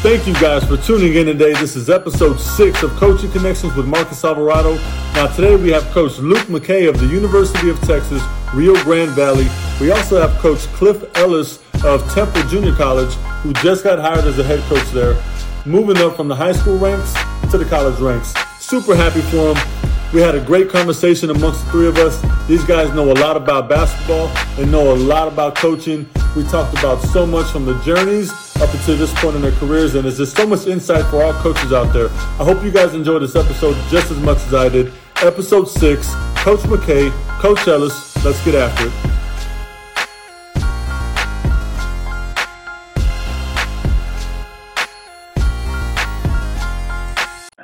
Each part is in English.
Thank you guys for tuning in today. This is episode six of Coaching Connections with Marcus Alvarado. Now, today we have Coach Luke MacKay of the University of Texas, Rio Grande Valley. We also have Coach Cliff Ellis of Temple Junior College, who just got hired as a head coach there, moving up from the high school ranks to the college ranks. Super happy for him. We had a great conversation amongst the three of us. These guys know a lot about basketball and know a lot about coaching. We talked about so much from the journeys up until this point in their careers, and there's just so much insight for all coaches out there. I hope you guys enjoyed this episode just as much as I did. Episode six, Coach MacKay, Coach Ellis. Let's get after it.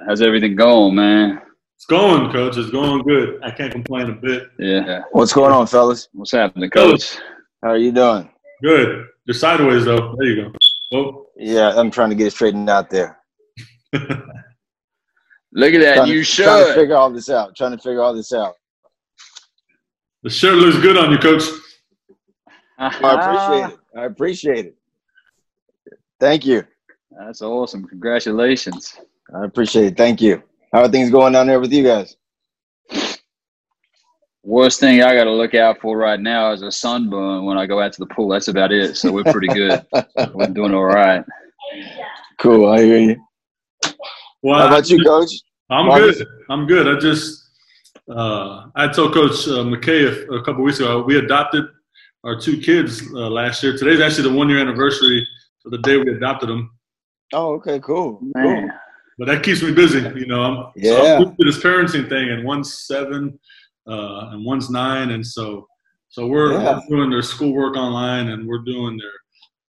How's everything going, man? It's going, coach. It's going good. I can't complain a bit. Yeah. What's going on, fellas? What's happening, coach? How are you doing? Good. You're sideways though. There you go. Oh. Yeah, I'm trying to get it straightened out there. Look at that Trying new to, trying to figure all this out. Trying to figure all this out. The shirt looks good on you, coach. I appreciate it. I appreciate it. Thank you. That's awesome. Congratulations. I appreciate it. Thank you. How are things going down there with you guys? Worst thing I got to look out for right now is a sunburn when I go out to the pool. That's about it. So we're pretty good. we're doing all right. Cool. I hear you. Well, How about you, Coach? I'm Marcus? good. I'm good. I just uh, I told Coach uh, MacKay a, a couple weeks ago we adopted our two kids uh, last year. Today's actually the one year anniversary of the day we adopted them. Oh, okay. Cool. Cool. But that keeps me busy, you know. I'm, so Yeah. I'm this parenting thing, and one's seven, uh, and one's nine, and so so we're, Yeah. we're doing their schoolwork online, and we're doing their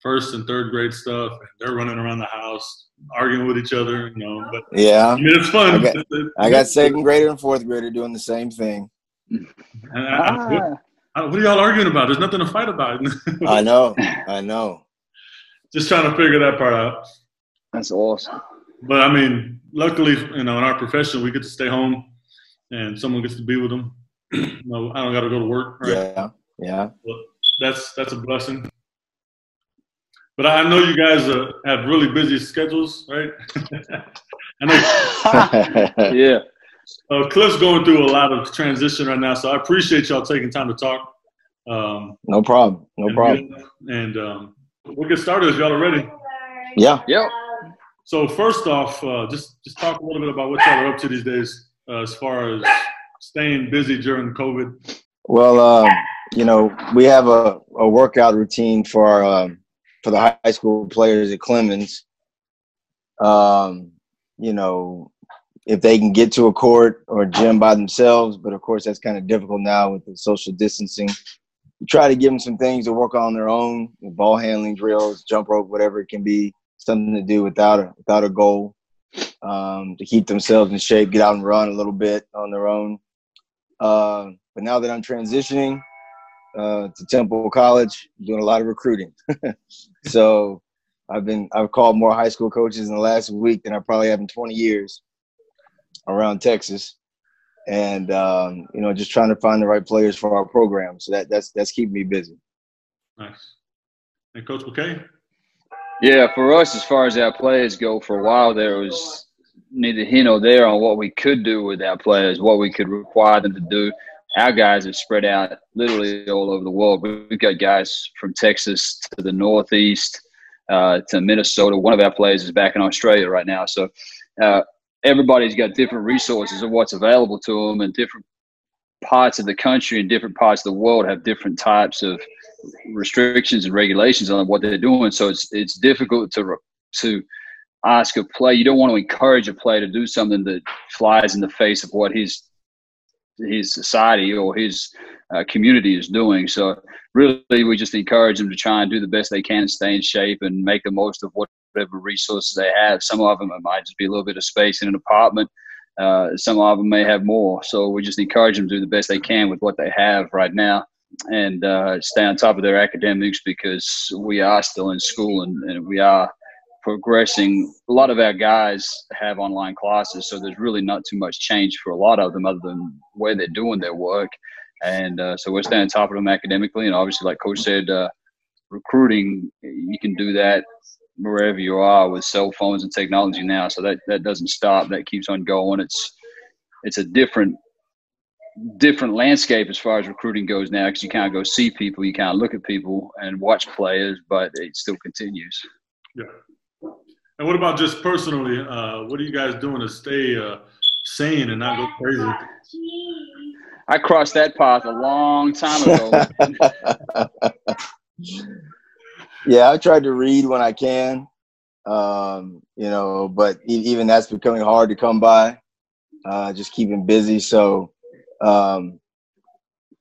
first and third grade stuff, and they're running around the house arguing with each other, you know. But Yeah. I mean, it's fun. I got- I got second grader and fourth grader doing the same thing. And I- I- what, Ah, I- what are y'all arguing about? There's nothing to fight about. I know. I know. Just trying to figure that part out. that's awesome. But I mean, luckily, you know, in our profession, we get to stay home, and someone gets to be with them. No, I don't got to go to work. Right? Yeah. Yeah. That's that's a blessing. But I know you guys uh, have really busy schedules, right? I know Yeah. uh, Cliff's going through a lot of transition right now, so I appreciate y'all taking time to talk. Um, No problem. No and- problem. And um, we'll get started if y'all are ready. Yeah. Yep. So first off, uh, just just talk a little bit about what y'all are up to these days, uh, as far as staying busy during COVID. Well, um, you know, we have a, a workout routine for our, um, for the high school players at Clemens. Um, you know, if they can get to a court or gym by themselves, but of course that's kind of difficult now with the social distancing. We try to give them some things to work on their own, ball handling drills, jump rope, whatever it can be, something to do without a without a goal, um, to keep themselves in shape, get out and run a little bit on their own. Uh, but now that I'm transitioning uh, to Temple College, I'm doing a lot of recruiting. so I've been I've called more high school coaches in the last week than I probably have in 20 years around Texas, and um, you know just trying to find the right players for our program. So that that's that's keeping me busy. Nice. And Coach MacKay. Yeah, for us, as far as our players go, for a while there was neither here nor there on what we could do with our players, what we could require them to do. Our guys have spread out literally all over the world. We've got guys from Texas to the Northeast uh, to Minnesota. One of our players is back in Australia right now. So uh, everybody's got different resources of what's available to them, and different parts of the country and different parts of the world have different types of restrictions and regulations on what they're doing. So it's it's difficult to to ask a player. You don't want to encourage a player to do something that flies in the face of what his his society or his uh, community is doing. So really, we just encourage them to try and do the best they can and stay in shape and make the most of whatever resources they have. Some of them might just be a little bit of space in an apartment. Uh, some of them may have more. So we just encourage them to do the best they can with what they have right now and uh, stay on top of their academics because we are still in school and, and we are progressing. A lot of our guys have online classes, so there's really not too much change for a lot of them other than where they're doing their work. And uh, so we're staying on top of them academically. And obviously, like Coach said, uh, recruiting, you can do that wherever you are with cell phones and technology now. So that that doesn't stop. That keeps on going. It's it's a different different landscape as far as recruiting goes now because you of go see people, you of look at people and watch players, but it still continues. Yeah. And what about just personally? Uh, what are you guys doing to stay uh, sane and not go crazy? I crossed that path a long time ago. yeah, I tried to read when I can, um, you know, but even that's becoming hard to come by. Uh, just keeping busy. So, um,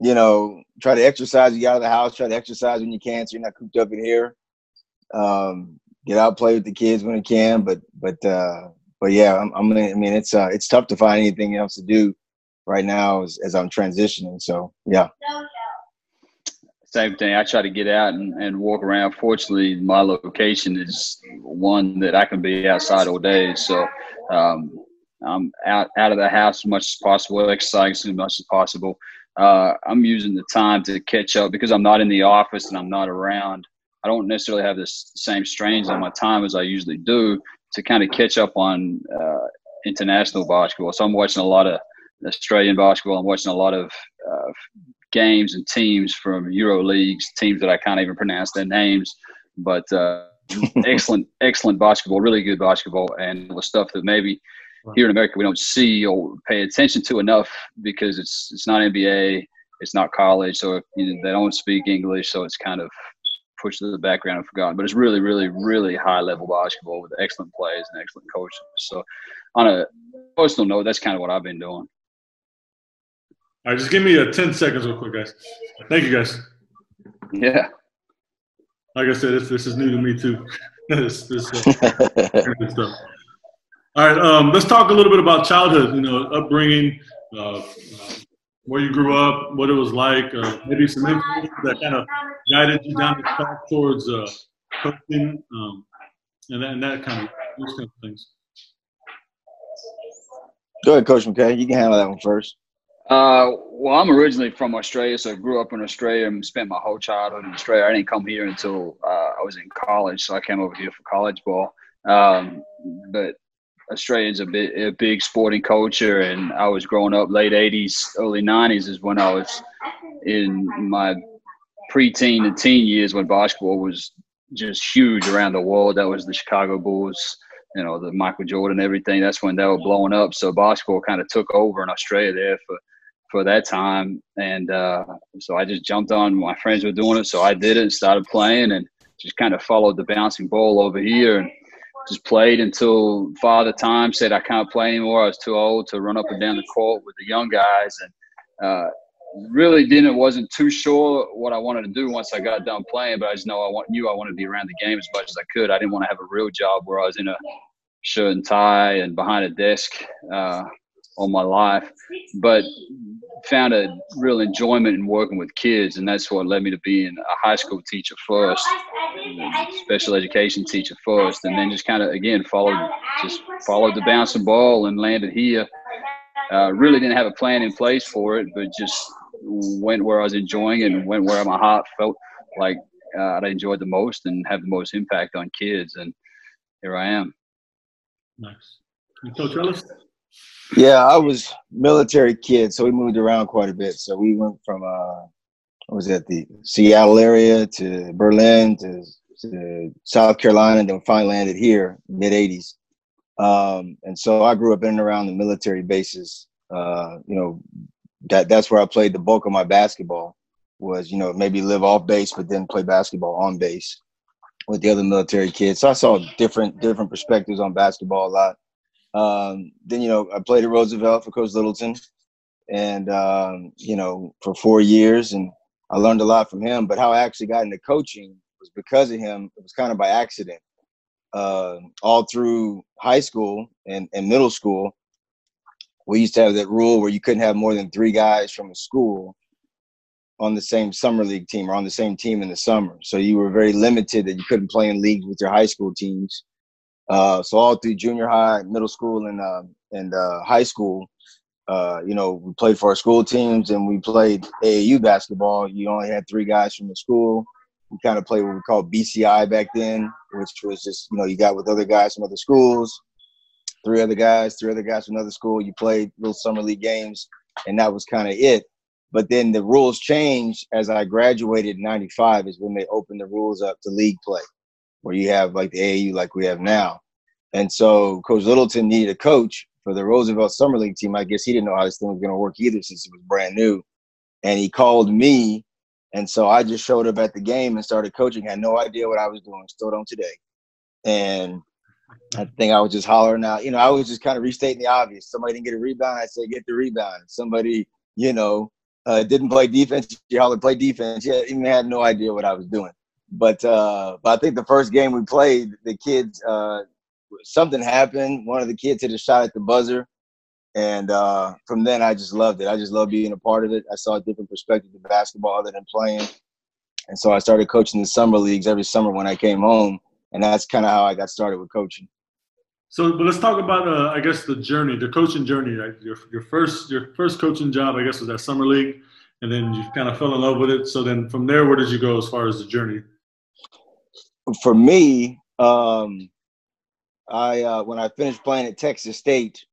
you know, try to exercise. You get out of the house. Try to exercise when you can, so you're not cooped up in here. Um, get out, play with the kids when you can. But, but, uh, but yeah, I'm, I'm gonna, I mean, it's uh, it's tough to find anything else to do right now as, as I'm transitioning. So yeah. Same thing. I try to get out and, and walk around. Fortunately, my location is one that I can be outside all day. So um, I'm out, out of the house as much as possible, exercising as much as possible. Uh, I'm using the time to catch up because I'm not in the office and I'm not around. I don't necessarily have the same strains on my time as I usually do to kind of catch up on uh, international basketball. So I'm watching a lot of Australian basketball. I'm watching a lot of uh, games and teams from Euro leagues, teams that I can't even pronounce their names, but uh, excellent, excellent basketball, really good basketball, and the stuff that maybe here in America we don't see or pay attention to enough because it's it's not NBA, it's not college, so you know, they don't speak English, so it's kind of pushed to the background and forgotten. But it's really, really, really high level basketball with excellent players and excellent coaches. So, on a personal note, that's kind of what I've been doing. All right, just give me a 10 seconds real quick, guys. Thank you, guys. Yeah. Like I said, this, this is new to me, too. this, this, uh, stuff. All right, um, let's talk a little bit about childhood, you know, upbringing, uh, where you grew up, what it was like, uh, maybe some influence that kind of guided you down the path towards uh, coaching, um, and, that, and that kind of, those kind of things. Go ahead, Coach MacKay. You can handle that one first. Uh, well, I'm originally from Australia, so I grew up in Australia and spent my whole childhood in Australia. I didn't come here until uh, I was in college, so I came over here for college ball. Um, but Australia's a bit a big sporting culture, and I was growing up late '80s, early '90s is when I was in my preteen and teen years when basketball was just huge around the world. That was the Chicago Bulls, you know, the Michael Jordan, everything. That's when they were blowing up. So basketball kind of took over in Australia there for for that time. And uh, so I just jumped on. My friends were doing it, so I did it and started playing and just kind of followed the bouncing ball over here and just played until Father Time said I can't play anymore. I was too old to run up and down the court with the young guys, and uh, really didn't wasn't too sure what I wanted to do once I got done playing. But I just know I want, knew I wanted to be around the game as much as I could. I didn't want to have a real job where I was in a shirt and tie and behind a desk uh, all my life. But found a real enjoyment in working with kids, and that's what led me to being a high school teacher first, special education teacher first, and then just kind of again followed just followed the bouncing ball and landed here. Uh, really didn't have a plan in place for it, but just went where I was enjoying it and went where my heart felt like uh, I enjoyed the most and have the most impact on kids, and here I am. Nice. And Coach Ellis? Yeah, I was military kid, so we moved around quite a bit. So we went from uh, was that the Seattle area to Berlin to, to South Carolina, and then finally landed here mid '80s. Um, and so I grew up in and around the military bases. Uh, you know, that that's where I played the bulk of my basketball. Was you know maybe live off base, but then play basketball on base with the other military kids. So I saw different different perspectives on basketball a lot. Um, then you know I played at Roosevelt for Coach Littleton, and um, you know for four years, and I learned a lot from him. But how I actually got into coaching was because of him. It was kind of by accident. Uh, all through high school and, and middle school, we used to have that rule where you couldn't have more than three guys from a school on the same summer league team or on the same team in the summer. So you were very limited that you couldn't play in leagues with your high school teams. Uh, so all through junior high, middle school, and uh, and uh, high school, uh, you know, we played for our school teams and we played AAU basketball. You only had three guys from the school. we kind of played what we called BCI back then, which was just you know you got with other guys from other schools, three other guys, three other guys from another school. You played little summer league games, and that was kind of it. But then the rules changed as I graduated in '95. Is when they opened the rules up to league play, where you have like the AAU like we have now. And so Coach Littleton needed a coach for the Roosevelt Summer League team. I guess he didn't know how this thing was going to work either since it was brand new. And he called me. And so I just showed up at the game and started coaching. I Had no idea what I was doing. Still don't today. And I think I was just hollering out. You know, I was just kind of restating the obvious. Somebody didn't get a rebound. I said, get the rebound. Somebody, you know, uh, didn't play defense. You hollered, play defense. Yeah, even had no idea what I was doing. But uh, but I think the first game we played, the kids uh, something happened. One of the kids hit a shot at the buzzer, and uh, from then I just loved it. I just loved being a part of it. I saw a different perspective of basketball other than playing, and so I started coaching the summer leagues every summer when I came home, and that's kind of how I got started with coaching. So, but let's talk about, uh, I guess, the journey, the coaching journey. Your your first your first coaching job, I guess, was at summer league, and then you kind of fell in love with it. So then, from there, where did you go as far as the journey? For me, um, I uh, when I finished playing at Texas State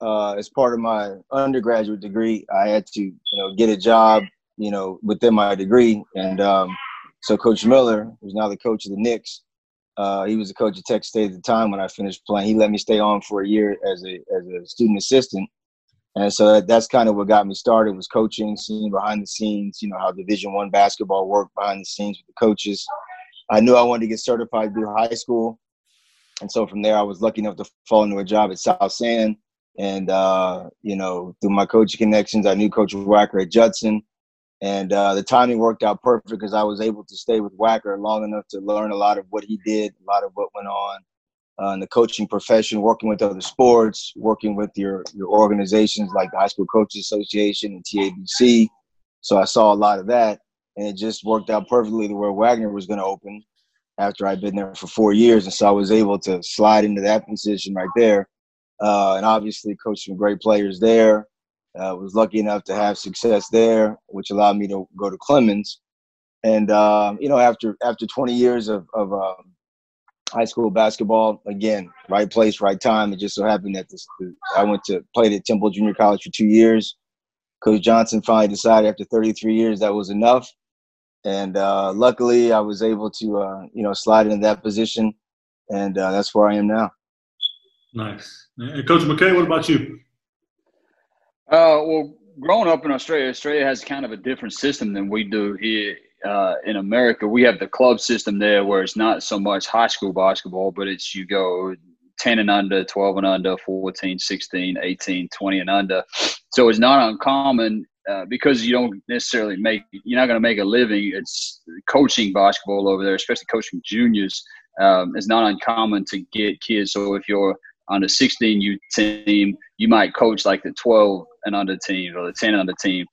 uh, as part of my undergraduate degree, I had to you know get a job you know within my degree, and um, so Coach Miller, who's now the coach of the Knicks, uh, he was the coach of Texas State at the time when I finished playing. He let me stay on for a year as a as a student assistant, and so that, that's kind of what got me started was coaching, seeing behind the scenes, you know how Division One basketball worked behind the scenes with the coaches. I knew I wanted to get certified through high school, and so from there, I was lucky enough to fall into a job at South San. And, uh, you know, through my coaching connections, I knew Coach Wacker at Judson. And uh, the timing worked out perfect because I was able to stay with Wacker long enough to learn a lot of what he did, a lot of what went on uh, in the coaching profession, working with other sports, working with your, your organizations like the High School Coaches Association and TABC. So I saw a lot of that. And it just worked out perfectly to where Wagner was going to open after I'd been there for four years, and so I was able to slide into that position right there. Uh, and obviously, coached some great players there. Uh, was lucky enough to have success there, which allowed me to go to Clemens. And um, you know, after after 20 years of, of um, high school basketball, again, right place, right time. It just so happened that this, I went to played at Temple Junior College for two years. Coach Johnson finally decided after 33 years that was enough, and uh, luckily I was able to uh, you know slide into that position, and uh, that's where I am now. Nice. And Coach MacKay, what about you? Uh, well, growing up in Australia, Australia has kind of a different system than we do here uh, in America. We have the club system there, where it's not so much high school basketball, but it's you go 10 and under, 12 and under, 14, 16, 18, 20 and under. So it's not uncommon uh, because you don't necessarily make you're not going to make a living. It's coaching basketball over there, especially coaching juniors. Um, it's not uncommon to get kids. So if you're on a 16 U team, you might coach like the 12 and under team or the 10 and under team,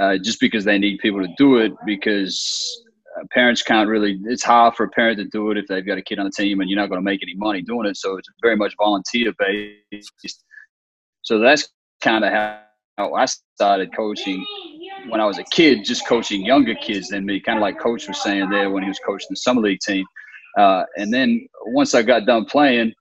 uh, just because they need people to do it. Because uh, parents can't really. It's hard for a parent to do it if they've got a kid on the team and you're not going to make any money doing it. So it's very much volunteer based. So that's kind of how I started coaching when I was a kid, just coaching younger kids than me, kind of like Coach was saying there when he was coaching the summer league team. Uh, and then once I got done playing,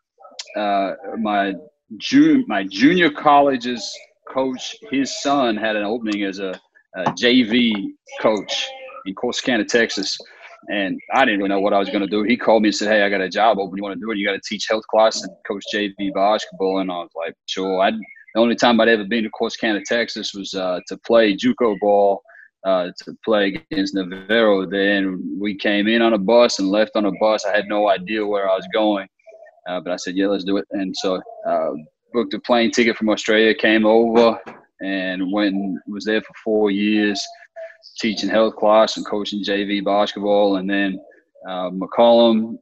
uh, my June my junior college's coach, his son had an opening as a, a JV coach in Corsicana, Texas. And I didn't really know what I was going to do. He called me and said, "Hey, I got a job open. You want to do it? You got to teach health class and coach JV basketball." And I was like, "Sure." I the only time I'd ever been to Corsicana, Texas was uh, to play JUCO ball, uh, to play against Navarro. Then we came in on a bus and left on a bus. I had no idea where I was going, uh, but I said, "Yeah, let's do it." And so uh, booked a plane ticket from Australia, came over, and went and was there for four years, teaching health class and coaching JV basketball. And then uh, McCollum,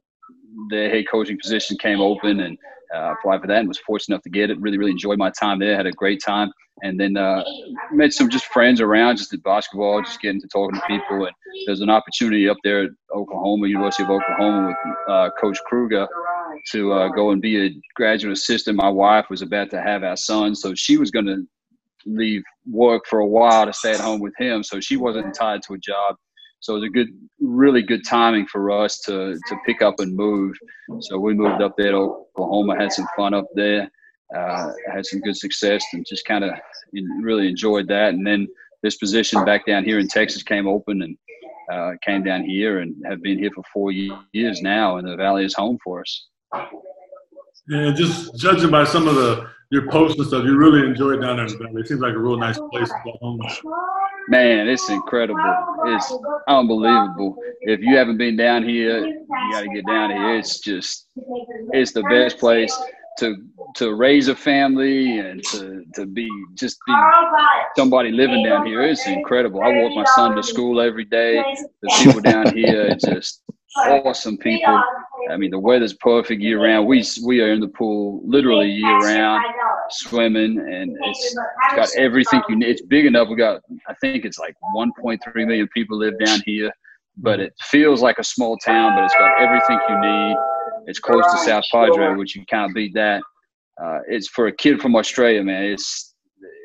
the head coaching position came open, and uh, applied for that and was fortunate enough to get it. Really, really enjoyed my time there. Had a great time, and then uh, met some just friends around, just at basketball, just getting to talking to people. And there's an opportunity up there at Oklahoma, University of Oklahoma, with uh, Coach Kruger to uh, go and be a graduate assistant. My wife was about to have our son, so she was going to leave work for a while to stay at home with him. So she wasn't tied to a job. So it was a good, really good timing for us to to pick up and move. So we moved up there to Oklahoma, had some fun up there, uh, had some good success, and just kind of really enjoyed that. And then this position back down here in Texas came open and uh, came down here and have been here for four years now, and the Valley is home for us. And just judging by some of the your posts and stuff, you really enjoy it down there in the Valley. It seems like a real nice place to go home. Man, it's incredible. It's unbelievable. If you haven't been down here, you got to get down here. It's just, it's the best place to to raise a family and to to be just be somebody living down here. It's incredible. I walk my son to school every day. The people down here are just awesome people. I mean, the weather's perfect year round. We we are in the pool literally year round, swimming, and it's, it's got everything you need. It's big enough. We got, I think it's like 1.3 million people live down here, but it feels like a small town. But it's got everything you need. It's close to South Padre, which you can't beat that. Uh, it's for a kid from Australia, man. It's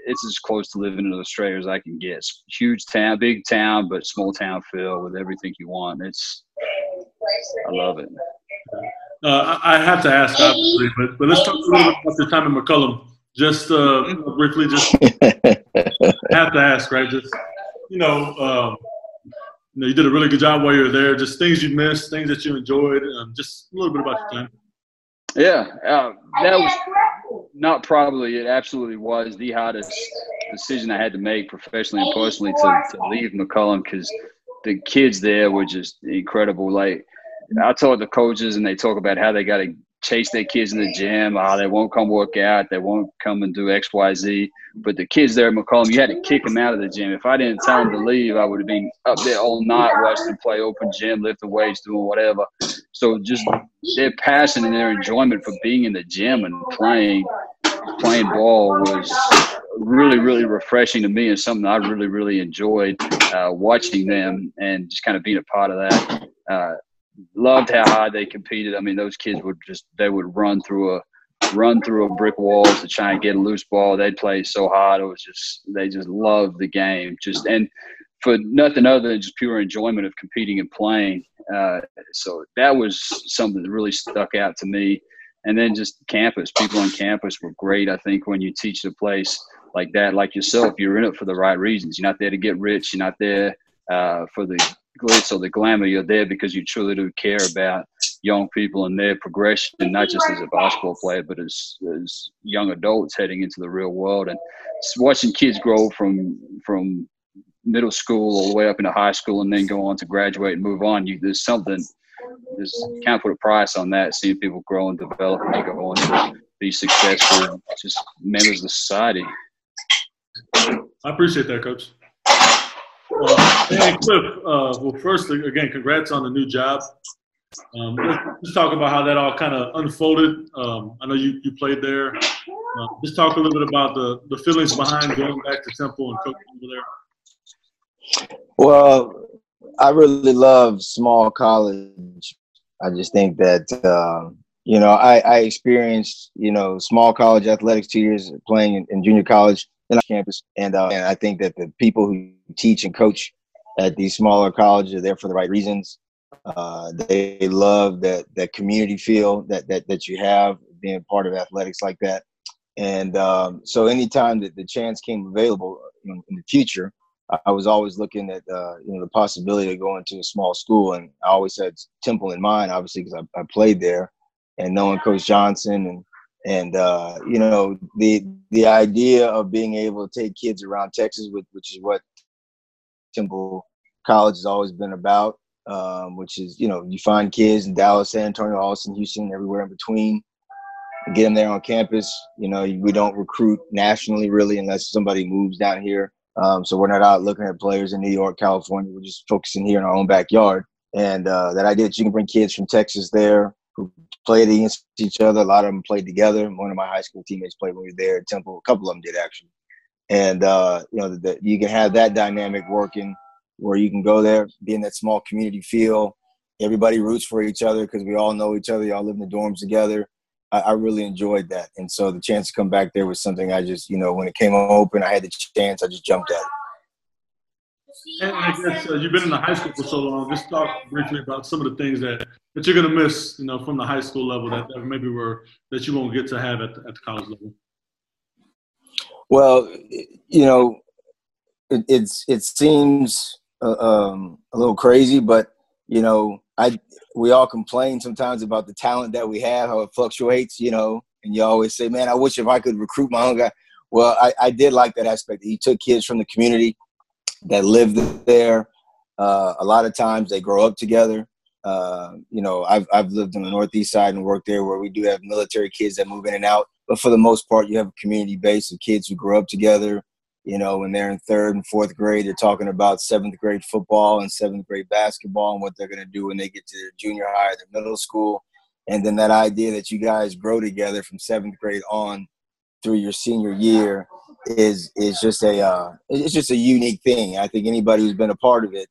it's as close to living in Australia as I can get. It's huge town, big town, but small town feel with everything you want. It's I love it. Uh, I have to ask, obviously, but, but let's talk a little bit about your time in McCollum. Just uh, briefly, just have to ask, right? Just you know, um, you know, you did a really good job while you were there. Just things you missed, things that you enjoyed, um, just a little bit about your time. Yeah, uh, that was not probably. It absolutely was the hardest decision I had to make professionally and personally to, to leave McCollum because the kids there were just incredible. Like I told the coaches, and they talk about how they got to chase their kids in the gym. Ah, oh, they won't come work out. They won't come and do X, Y, Z. But the kids there at McCollum, you had to kick them out of the gym. If I didn't tell them to leave, I would have been up there all night watching them play open gym, lifting weights, doing whatever. So just their passion and their enjoyment for being in the gym and playing playing ball was really, really refreshing to me and something I really, really enjoyed uh, watching them and just kind of being a part of that. Uh, loved how hard they competed. I mean, those kids would just they would run through a run through a brick wall to try and get a loose ball. They'd play so hard. It was just they just loved the game. Just and for nothing other than just pure enjoyment of competing and playing. Uh, so that was something that really stuck out to me. And then just campus, people on campus were great. I think when you teach a place like that, like yourself, you're in it for the right reasons. You're not there to get rich. You're not there uh, for the glitz or the glamour. You're there because you truly do care about young people and their progression, not just as a basketball player, but as, as young adults heading into the real world. And watching kids grow from from middle school all the way up into high school and then go on to graduate and move on. You, there's something, there's, can't put a price on that, seeing people grow and develop and go on to be successful, just members of society. I appreciate that, Coach. Hey, Cliff. Uh, well, first, again, congrats on the new job. Um, let's, let's, talk about how that all kind of unfolded. Um, I know you, you played there. Uh, just talk a little bit about the, the feelings behind going back to Temple and coaching over there. Well, I really love small college. I just think that uh, you know I, I experienced you know small college athletics two years playing in, in junior college our campus. And, uh, and I think that the people who teach and coach at these smaller colleges are there for the right reasons. Uh, they love that that community feel that that that you have being part of athletics like that. And um, so, anytime that the chance came available in, in the future, I was always looking at uh, you know the possibility of going to a small school, and I always had Temple in mind, obviously because I, I, played there, and knowing Coach Johnson and and uh, you know the the idea of being able to take kids around Texas, which, which is what Temple College has always been about, um, which is you know you find kids in Dallas, San Antonio, Austin, Houston, everywhere in between, get them there on campus. You know we don't recruit nationally really unless somebody moves down here. Um, so we're not out looking at players in New York, California. We're just focusing here in our own backyard. And uh, that idea that you can bring kids from Texas there, who played against each other. A lot of them played together. One of my high school teammates played when we were there at Temple. A couple of them did actually. And uh, you know, the, you can have that dynamic working where you can go there, be in that small community feel. Everybody roots for each other because we all know each other. Y'all live in the dorms together. I, I, really enjoyed that, and so the chance to come back there was something I just, you know, when it came open, I had the chance. I just jumped at it. And I guess uh, you've been in the high school for so long. Just talk briefly about some of the things that, that you're going to miss, you know, from the high school level that, that maybe were that you won't get to have at at the college level. Well, you know, it, it's it seems uh, um, a little crazy, but you know, I we all complain sometimes about the talent that we have, how it fluctuates, you know, and you always say, "Man, I wish if I could recruit my own guy." Well, I, I did like that aspect. He took kids from the community that lived there. Uh, a lot of times they grow up together. Uh, you know, I've I've lived on the northeast side and worked there where we do have military kids that move in and out. But for the most part, you have a community base of kids who grow up together. You know, when they're in third and fourth grade, they're talking about seventh grade football and seventh grade basketball and what they're going to do when they get to their junior high their middle school. And then that idea that you guys grow together from seventh grade on through your senior year is is just a uh, it's just a unique thing. I think anybody who's been a part of it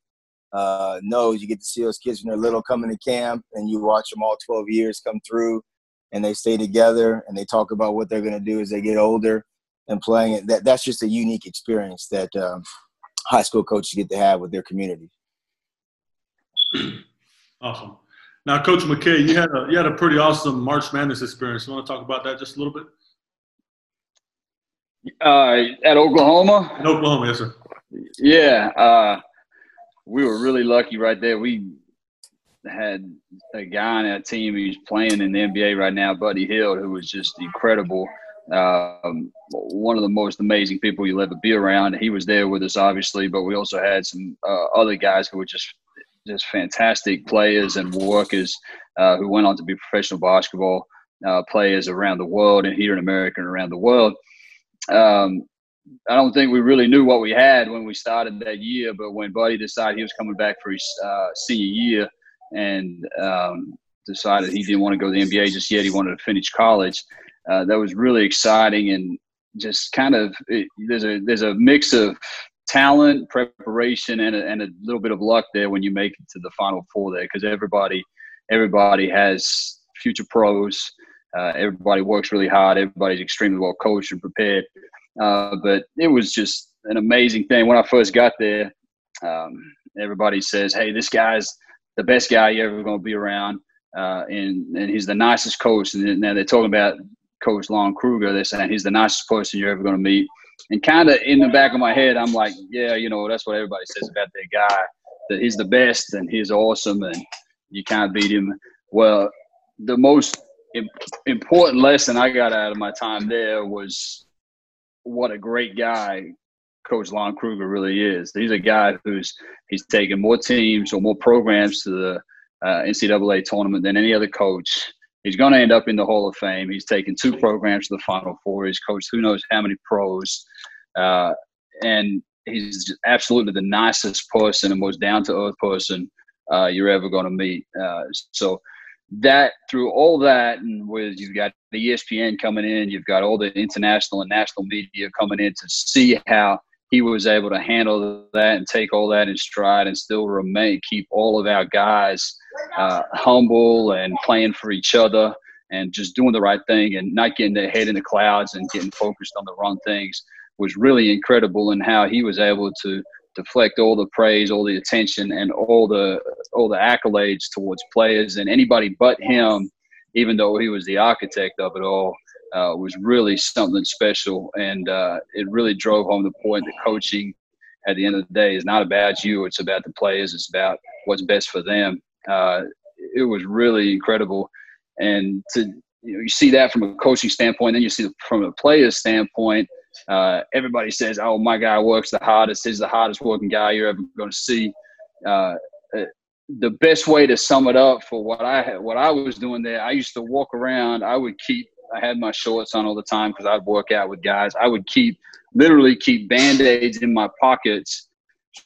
uh, knows you get to see those kids when they're little coming to camp, and you watch them all 12 years come through, and they stay together, and they talk about what they're going to do as they get older, and playing it. That that's just a unique experience that um, high school coaches get to have with their community. Awesome. Now, Coach MacKay, you had a you had a pretty awesome March Madness experience. You want to talk about that just a little bit? Uh, at Oklahoma. In Oklahoma, yes, sir. Yeah, uh, we were really lucky right there. We had a guy on our team who's playing in the NBA right now, Buddy Hield, who was just incredible. Um, one of the most amazing people you'll ever be around. He was there with us, obviously, but we also had some uh, other guys who were just just fantastic players and workers uh, who went on to be professional basketball uh, players around the world and here in America and around the world. Um, I don't think we really knew what we had when we started that year, but when Buddy decided he was coming back for his uh, senior year and um, decided he didn't want to go to the NBA just yet, he wanted to finish college. Uh, that was really exciting and just kind of it, there's a there's a mix of talent, preparation, and a, and a little bit of luck there when you make it to the Final Four there because everybody everybody has future pros. Uh, everybody works really hard. Everybody's extremely well coached and prepared. Uh, but it was just an amazing thing. When I first got there, um, everybody says, "Hey, this guy's the best guy you're ever going to be around, uh, and and he's the nicest coach." And now they're talking about Coach Lon Kruger. They're saying he's the nicest person you're ever going to meet. And kind of in the back of my head, I'm like, "Yeah, you know, that's what everybody says about that guy. That he's the best and he's awesome, and you can't beat him." Well, the most important lesson I got out of my time there was what a great guy Coach Lon Kruger really is. He's a guy who's he's taken more teams or more programs to the uh, NCAA tournament than any other coach. He's going to end up in the Hall of Fame. He's taken two programs to the Final Four. He's coached who knows how many pros, uh, and he's absolutely the nicest person and most down to earth person uh, you're ever going to meet. Uh, so that through all that and with you've got the espn coming in you've got all the international and national media coming in to see how he was able to handle that and take all that in stride and still remain keep all of our guys uh, humble and playing for each other and just doing the right thing and not getting their head in the clouds and getting focused on the wrong things was really incredible and how he was able to deflect all the praise, all the attention, and all the all the accolades towards players and anybody but him. Even though he was the architect of it all, uh, was really something special, and uh, it really drove home the point that coaching, at the end of the day, is not about you. It's about the players. It's about what's best for them. Uh, it was really incredible, and to you know you see that from a coaching standpoint, then you see from a player's standpoint uh, everybody says, "Oh, my guy works the hardest. He's the hardest working guy you're ever going to see." Uh, uh, the best way to sum it up for what I what I was doing there, I used to walk around. I would keep. I had my shorts on all the time because I'd work out with guys. I would keep literally keep band aids in my pockets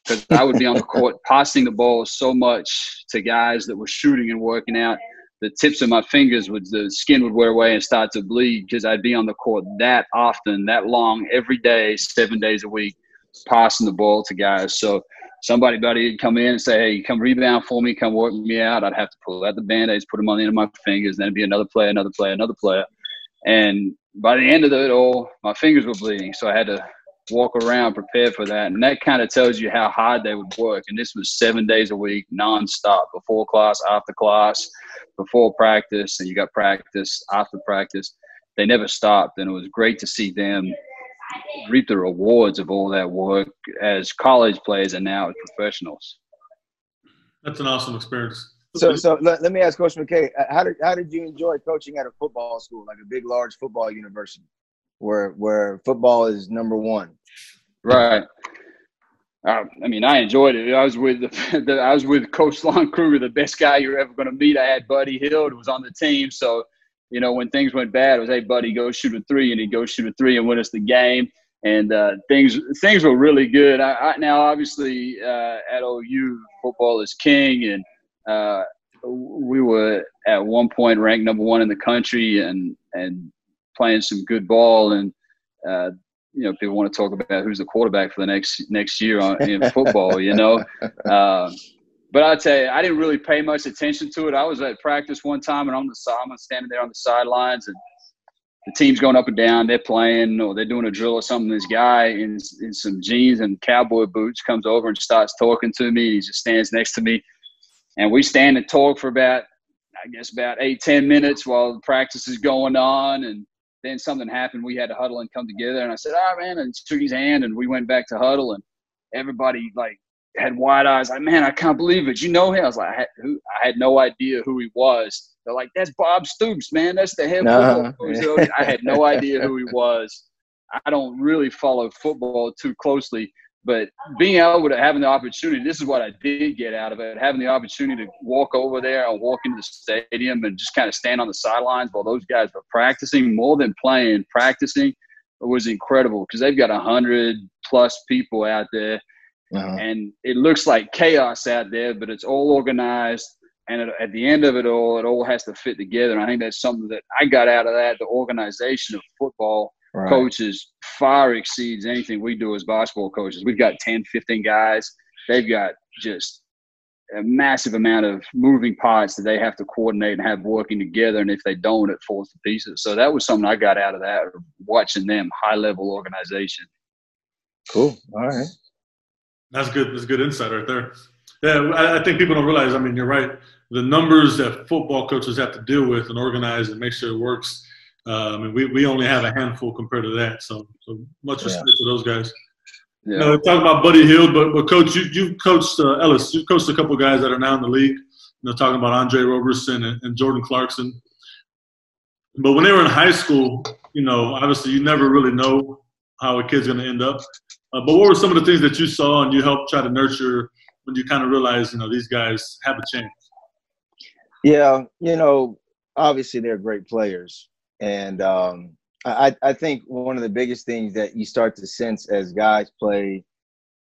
because I would be on the court passing the ball so much to guys that were shooting and working out the tips of my fingers would the skin would wear away and start to bleed because I'd be on the court that often, that long, every day, seven days a week, passing the ball to guys. So somebody buddy would come in and say, Hey, come rebound for me, come work me out. I'd have to pull out the band-aids, put them on the end of my fingers, then it'd be another player, another player, another player. And by the end of it all, my fingers were bleeding. So I had to walk around prepared for that. And that kind of tells you how hard they would work. And this was seven days a week, nonstop, before class, after class, before practice, and you got practice, after practice. They never stopped. And it was great to see them reap the rewards of all that work as college players and now as professionals. That's an awesome experience. So, so let, let me ask Coach MacKay, uh, how did how did you enjoy coaching at a football school, like a big, large football university, where where football is number one? Right. Uh, I mean, I enjoyed it. I was with the, the, I was with Coach Lon Kruger, the best guy you're ever going to meet. I had Buddy Hield who was on the team, so you know when things went bad, it was hey Buddy, go shoot a three, and he'd go shoot a three and win us the game. And uh, things things were really good. I, I, now, obviously, uh, at OU, football is king, and uh, we were at one point ranked number one in the country and and playing some good ball. And uh, you know people want to talk about who's the quarterback for the next next year on, in football you know? Uh, but I tell you I didn't really pay much attention to it. I was at practice one time and I'm the I'm standing there on the sidelines and the team's going up and down. They're playing or they're doing a drill or something. This guy in, in some jeans and cowboy boots comes over and starts talking to me. He just stands next to me and we stand and talk for about I guess about eight ten minutes while the practice is going on, and then something happened. We had to huddle and come together, and I said, "Ah, oh, man," and shook his hand, and we went back to huddle, and everybody like had wide eyes, like, "Man, I can't believe it! You know him?" I was like, I had, who, I had no idea who he was. They're like, "That's Bob Stoops, man. That's the head no. football." I had no idea who he was. I don't really follow football too closely, but being able to having the opportunity, this is what I did get out of it. Having the opportunity to walk over there and walk into the stadium and just kind of stand on the sidelines while those guys were practicing more than playing, practicing was incredible because they've got a hundred plus people out there, uh-huh. and it looks like chaos out there, but it's all organized. And at the end of it all, it all has to fit together. And I think that's something that I got out of that. The organization of football right. coaches far exceeds anything we do as basketball coaches. We've got 10, 15 guys. They've got just a massive amount of moving parts that they have to coordinate and have working together. And if they don't, it falls to pieces. So that was something I got out of that, watching them high level organization. Cool. All right. That's good. That's good insight right there. Yeah, I, think people don't realize. I mean, you're right. The numbers that football coaches have to deal with and organize and make sure it works uh, I mean, we, we only have a handful compared to that. So, so much respect yeah. to those guys. Yeah. You know, talking about Buddy Hield, but, but coach, you, you coached uh, Ellis. You coached a couple guys that are now in the league. You know, talking about Andre Roberson and, and Jordan Clarkson. But when they were in high school, you know, obviously you never really know how a kid's going to end up. Uh, but what were some of the things that you saw and you helped try to nurture when you kind of realized, you know, these guys have a chance? Yeah, you know, obviously they're great players, and um, I, I think one of the biggest things that you start to sense as guys play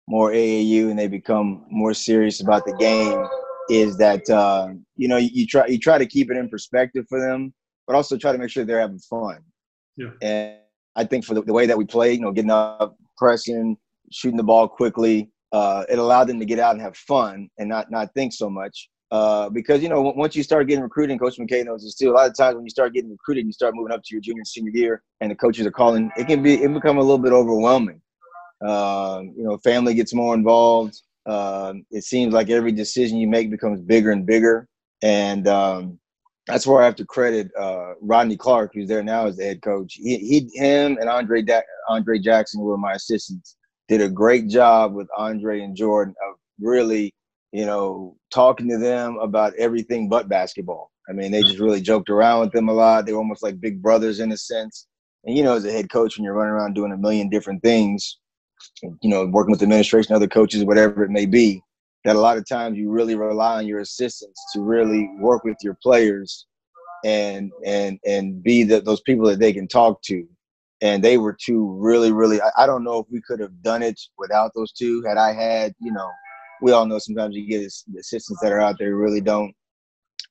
more AAU and they become more serious about the game is that uh, you know you, try you try to keep it in perspective for them, but also try to make sure they're having fun. Yeah. And I think for the, the way that we play, you know, getting up, pressing, shooting the ball quickly, uh, it allowed them to get out and have fun and not not think so much. Uh, because you know once you start getting recruiting, Coach MacKay knows this too. A lot of times when you start getting recruited, you start moving up to your junior senior year, and the coaches are calling. It can be it become a little bit overwhelming. Uh, you know, family gets more involved. Uh, it seems like every decision you make becomes bigger and bigger, and um, that's where I have to credit uh, Rodney Clark, who's there now as the head coach. He, he him, and Andre da- Andre Jackson were my assistants. Did a great job with Andre and Jordan of really you know, talking to them about everything but basketball. I mean, they just mm-hmm. really joked around with them a lot. They were almost like big brothers in a sense. And you know, as a head coach, when you're running around doing a million different things, you know, working with administration, other coaches, whatever it may be, that a lot of times you really rely on your assistants to really work with your players and and and be the, those people that they can talk to. And they were two really, really. I, I don't know if we could have done it without those two. Had I had, you know, we all know sometimes you get assistants that are out there who really don't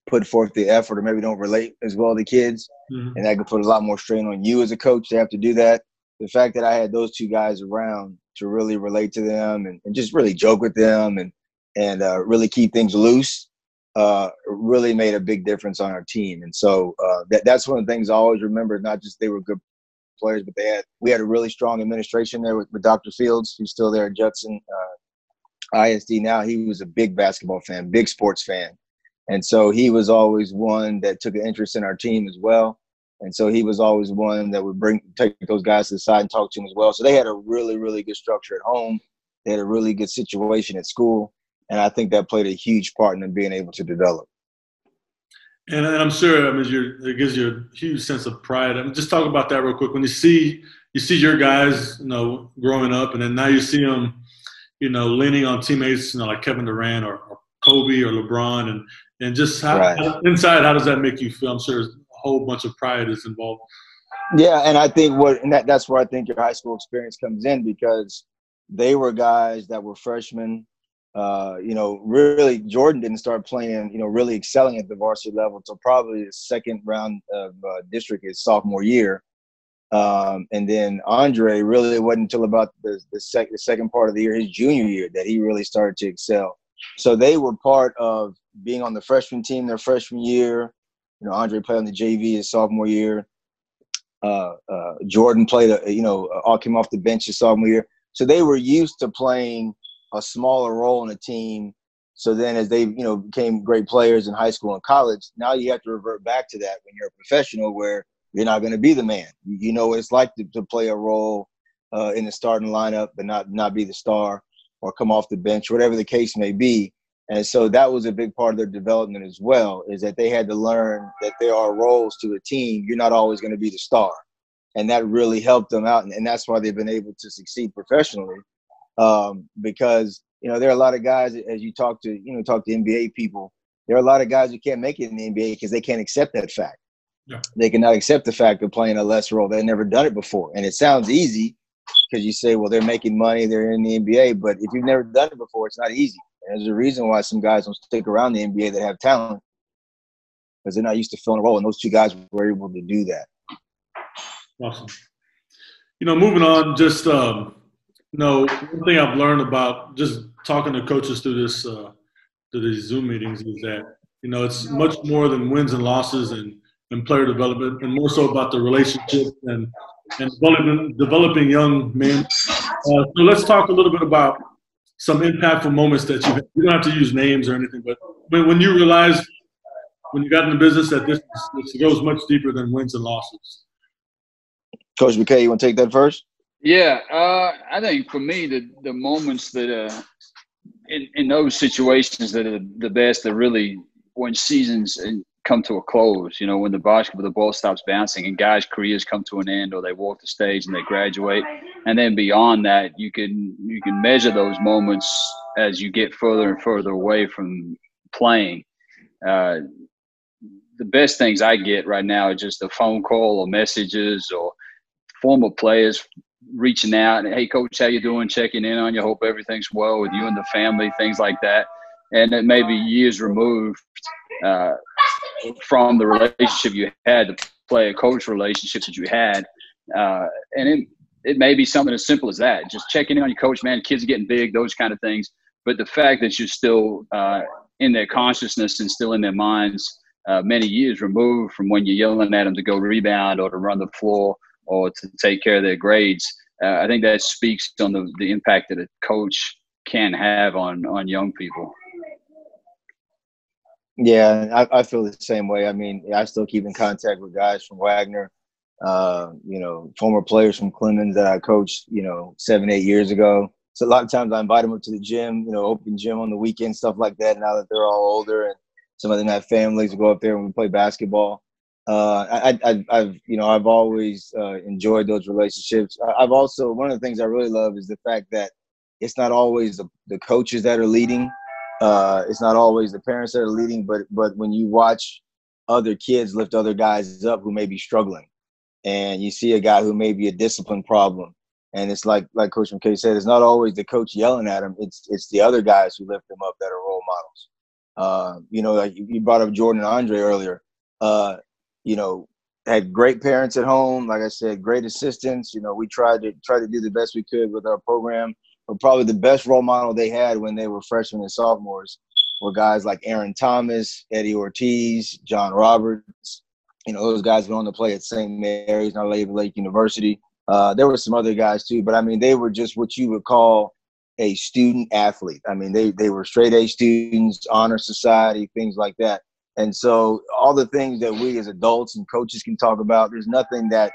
put forth the effort or maybe don't relate as well to kids. Mm-hmm. And that could put a lot more strain on you as a coach to have to do that. The fact that I had those two guys around to really relate to them and, and just really joke with them and and uh, really keep things loose uh, really made a big difference on our team. And so uh, that, that's one of the things I always remember, not just they were good players, but they had we had a really strong administration there with, with Dr. Fields, who's still there at Judson uh, ISD now. He was a big basketball fan, big sports fan, and so he was always one that took an interest in our team as well. And so he was always one that would bring take those guys to the side and talk to them as well. So they had a really, really good structure at home. They had a really good situation at school. And I think that played a huge part in them being able to develop. And, and I'm sure I mean, it gives you a huge sense of pride. I mean, just talk about that real quick. When you see you see your guys, you know, growing up, and then now you see them, you know, leaning on teammates, you know, like Kevin Durant or, or Kobe or LeBron, and and just how, right. inside, how does that make you feel? I'm sure there's a whole bunch of pride is involved. Yeah, and I think what and that, that's where I think your high school experience comes in because they were guys that were freshmen. Uh, you know, really, Jordan didn't start playing, you know, really excelling at the varsity level until probably the second round of uh, district his sophomore year. Um, and then Andre really wasn't until about the the, sec- the second part of the year, his junior year, that he really started to excel. So they were part of being on the freshman team their freshman year, you know, Andre played on the JV his sophomore year. Uh, uh, Jordan played, a, you know, all came off the bench his sophomore year. So they were used to playing a smaller role in a team. So then, as they, you know, became great players in high school and college, now you have to revert back to that when you're a professional, where you're not going to be the man. You know it's like to, to play a role uh, in the starting lineup, but not not be the star or come off the bench, whatever the case may be. And so that was a big part of their development as well, is that they had to learn that there are roles to a team. You're not always going to be the star. And that really helped them out. And, and that's why they've been able to succeed professionally. Um, because, you know, there are a lot of guys, as you talk to, you know, talk to NBA people, there are a lot of guys who can't make it in the NBA because they can't accept that fact. Yeah. They cannot accept the fact of playing a less role. They've never done it before. And it sounds easy because you say, well, they're making money, they're in the NBA. But if you've never done it before, it's not easy. There's a reason why some guys don't stick around the NBA that have talent because they're not used to filling a role, and those two guys were able to do that. Awesome. You know, moving on, just um, you know, one thing I've learned about just talking to coaches through this uh, through these Zoom meetings is that you know it's much more than wins and losses and and player development, and more so about the relationship and and developing developing young men. Uh, so let's talk a little bit about some impactful moments that you have you don't have to use names or anything, but when, when you realized when you got in the business that this, this goes much deeper than wins and losses. Coach MacKay, you want to take that first? Yeah, uh, I think for me the the moments that uh, in in those situations that are the best are really when seasons come to a close. You know, when the basketball the ball stops bouncing and guys' careers come to an end, or they walk the stage and they graduate, and then beyond that, you can you can measure those moments as you get further and further away from playing. Uh, the best things I get right now are just a phone call or messages or former players reaching out and hey coach how you doing checking in on you hope everything's well with you and the family things like that and it may be years removed uh, from the relationship you had, the player coach relationships that you had. Uh, and it, it may be something as simple as that just checking in on your coach, man, kids are getting big, those kind of things. But the fact that you're still uh, in their consciousness and still in their minds uh, many years removed from when you're yelling at them to go rebound or to run the floor or to take care of their grades, uh, I think that speaks on the, the impact that a coach can have on, on young people. Yeah, I, I feel the same way. I mean, I still keep in contact with guys from Wagner, uh, you know, former players from Clemens that I coached, you know, seven, eight years ago. So a lot of times I invite them up to the gym, you know, open gym on the weekend, stuff like that. Now that they're all older and some of them have families, to go up there and we play basketball. Uh, I, I, I've, you know, I've always uh, enjoyed those relationships. I've also one of the things I really love is the fact that it's not always the, the coaches that are leading uh, it's not always the parents that are leading, but but when you watch other kids lift other guys up who may be struggling, and you see a guy who may be a discipline problem, and it's like like Coach MacKay said, it's not always the coach yelling at him. It's it's the other guys who lift them up that are role models. Uh, you know, like you brought up Jordan and Andre earlier. Uh, you know, had great parents at home. Like I said, great assistants. You know, we tried to try to do the best we could with our program probably the best role model they had when they were freshmen and sophomores were guys like Aaron Thomas, Eddie Ortiz, John Roberts, You know, those guys went on to play at St. Mary's, Our Lady Lake University. Uh, there were some other guys too, but I mean, they were just what you would call a student athlete. I mean, they they were straight A students, honor society, things like that. And so, all the things that we as adults and coaches can talk about, there's nothing that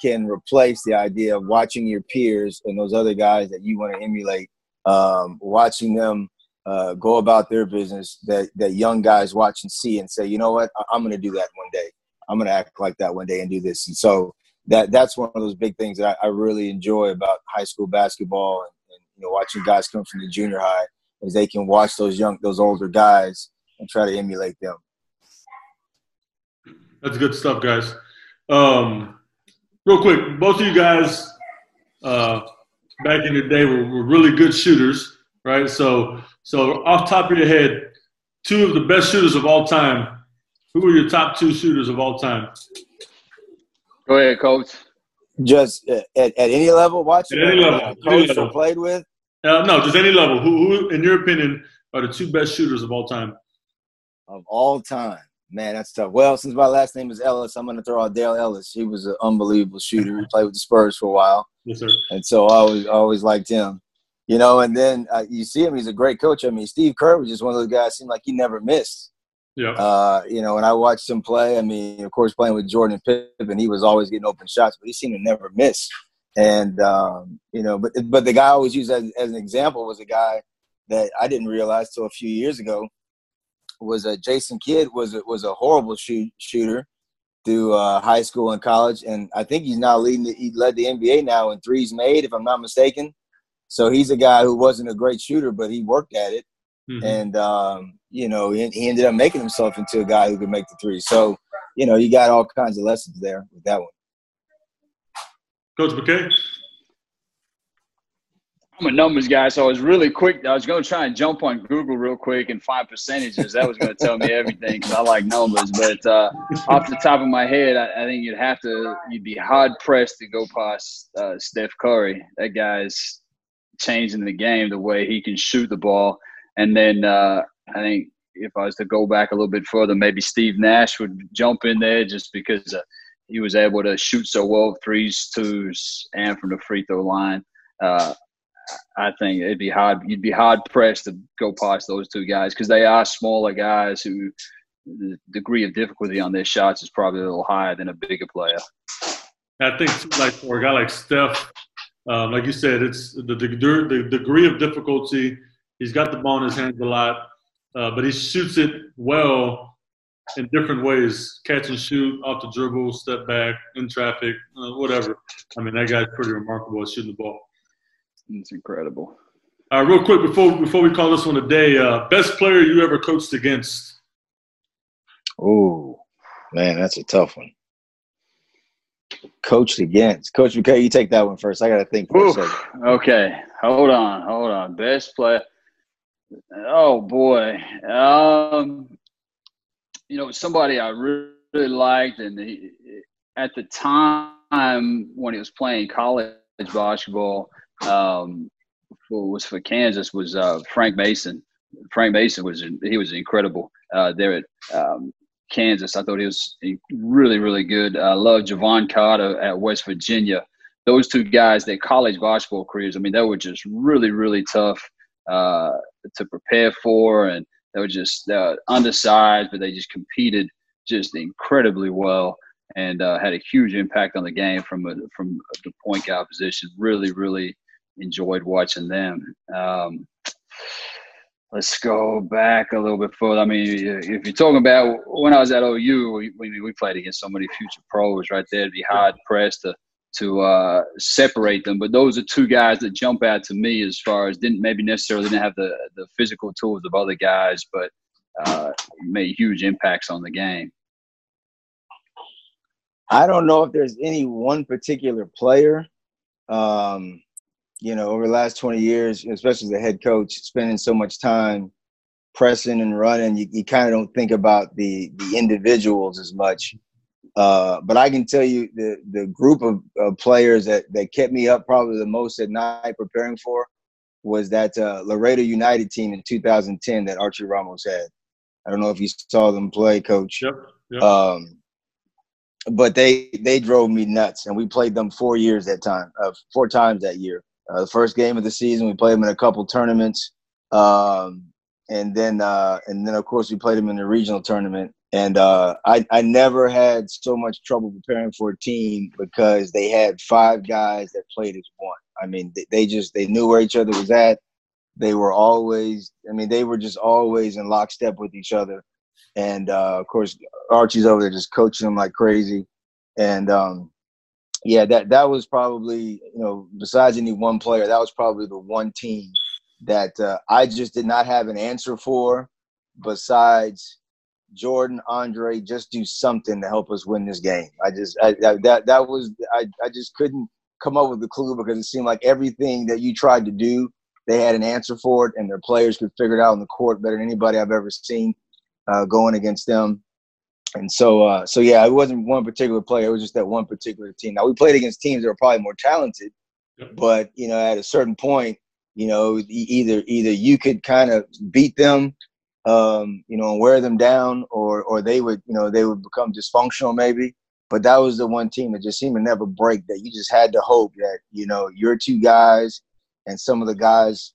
can replace the idea of watching your peers and those other guys that you want to emulate, um, watching them uh, go about their business that that young guys watch and see and say, you know what, I'm going to do that one day. I'm going to act like that one day and do this. And so that that's one of those big things that I, I really enjoy about high school basketball and, and, you know watching guys come from the junior high is they can watch those young those older guys and try to emulate them. That's good stuff, guys. Um, real quick, both of you guys uh, back in the day were, were really good shooters, right? So so off top of your head, two of the best shooters of all time. Who are your top two shooters of all time? Go ahead, coach. Just at, at any level, watch at any level, coach level. played with. Uh, no, just any level. Who, who, in your opinion, are the two best shooters of all time? Of all time, man, that's tough. Well, since my last name is Ellis, I'm going to throw out Dale Ellis. He was an unbelievable shooter. He played with the Spurs for a while. Yes, sir. And so I always, always liked him you know, and then uh, you see him, he's a great coach. I mean, Steve Kerr was just one of those guys, seemed like he never missed. Yeah. Uh, you know, and I watched him play. I mean, of course, playing with Jordan and Pippen, he was always getting open shots, but he seemed to never miss. And, um, you know, but but the guy I always used as, as an example was a guy that I didn't realize till a few years ago was a Jason Kidd was a, was a horrible shoot, shooter through uh, high school and college, and I think he's now leading. The, he led the NBA now in threes made, if I'm not mistaken. So he's a guy who wasn't a great shooter, but he worked at it. Mm-hmm. And, um, you know, he, he, ended up making himself into a guy who could make the three. So, you know, you got all kinds of lessons there with that one. Coach MacKay? I'm a numbers guy, so I was really quick. I was going to try and jump on Google real quick and find percentages. That was going to tell me everything because I like numbers. But uh, off the top of my head, I, I, think you'd have to, you'd be hard pressed to go past uh, Steph Curry. That guy's changing the game the way he can shoot the ball. And then uh, I think if I was to go back a little bit further, maybe Steve Nash would jump in there just because uh, he was able to shoot so well threes, twos, and from the free throw line. Uh, I think it'd be hard. You'd be hard pressed to go past those two guys because they are smaller guys who the degree of difficulty on their shots is probably a little higher than a bigger player. I think like for a guy like Steph, um, like you said, it's the, the, the, degree of difficulty. He's got the ball in his hands a lot, uh, but he shoots it well in different ways catch and shoot, off the dribble, step back, in traffic, uh, whatever. I mean, that guy's pretty remarkable at shooting the ball. It's incredible. Uh, real quick before before we call this one a day, uh, best player you ever coached against? Oh, man, that's a tough one coached against. Coach MacKay, you take that one first. I got to think for Oof, a second. Okay, hold on, hold on. Best player. Oh boy, um, you know somebody I really, really liked, and he, at the time when he was playing college basketball, um, was for Kansas was uh, Frank Mason. Frank Mason was he was incredible uh, there at um, Kansas. I thought he was really, really good. I love Jevon Carter at West Virginia. Those two guys, their college basketball careers, I mean, they were just really, really tough uh, to prepare for. And they were just uh, undersized, but they just competed just incredibly well and uh, had a huge impact on the game from a, from the point guard position. Really, really enjoyed watching them. Um, let's go back a little bit further. I mean, if you're talking about when I was at OU, we, we played against so many future pros right there. It'd be hard pressed to to uh, separate them. But those are two guys that jump out to me as far as didn't maybe necessarily didn't have the the physical tools of other guys, but uh, made huge impacts on the game. I don't know if there's any one particular player. Um, you know, over the last 20 years, especially as a head coach, spending so much time pressing and running, you, you kind of don't think about the the individuals as much. Uh, but I can tell you the the group of, of, players that, that kept me up probably the most at night preparing for was that uh, Laredo United team in 2010 that Archie Ramos had. I don't know if you saw them play, Coach. Yep. yep. Um, but they they drove me nuts, and we played them four years that time, uh, four times that year. Uh, the first game of the season, we played them in a couple tournaments, um, and then uh, and then of course we played them in the regional tournament. And uh, I I never had so much trouble preparing for a team because they had five guys that played as one. I mean, they, they just they knew where each other was at. They were always, I mean, they were just always in lockstep with each other. And uh, of course, Archie's over there just coaching them like crazy. And um, yeah, that that was probably you know besides any one player, that was probably the one team that uh, I just did not have an answer for. Besides Jordan, Andre, just do something to help us win this game. I just I, I, that that was I I just couldn't come up with a clue because it seemed like everything that you tried to do, they had an answer for it, and their players could figure it out on the court better than anybody I've ever seen uh, going against them. And so, uh, so yeah, it wasn't one particular player. It was just that one particular team. Now we played against teams that were probably more talented, but you know, at a certain point, you know, either either you could kind of beat them, um, you know, and wear them down, or or they would, you know, they would become dysfunctional maybe. But that was the one team that just seemed to never break. That you just had to hope that you know your two guys and some of the guys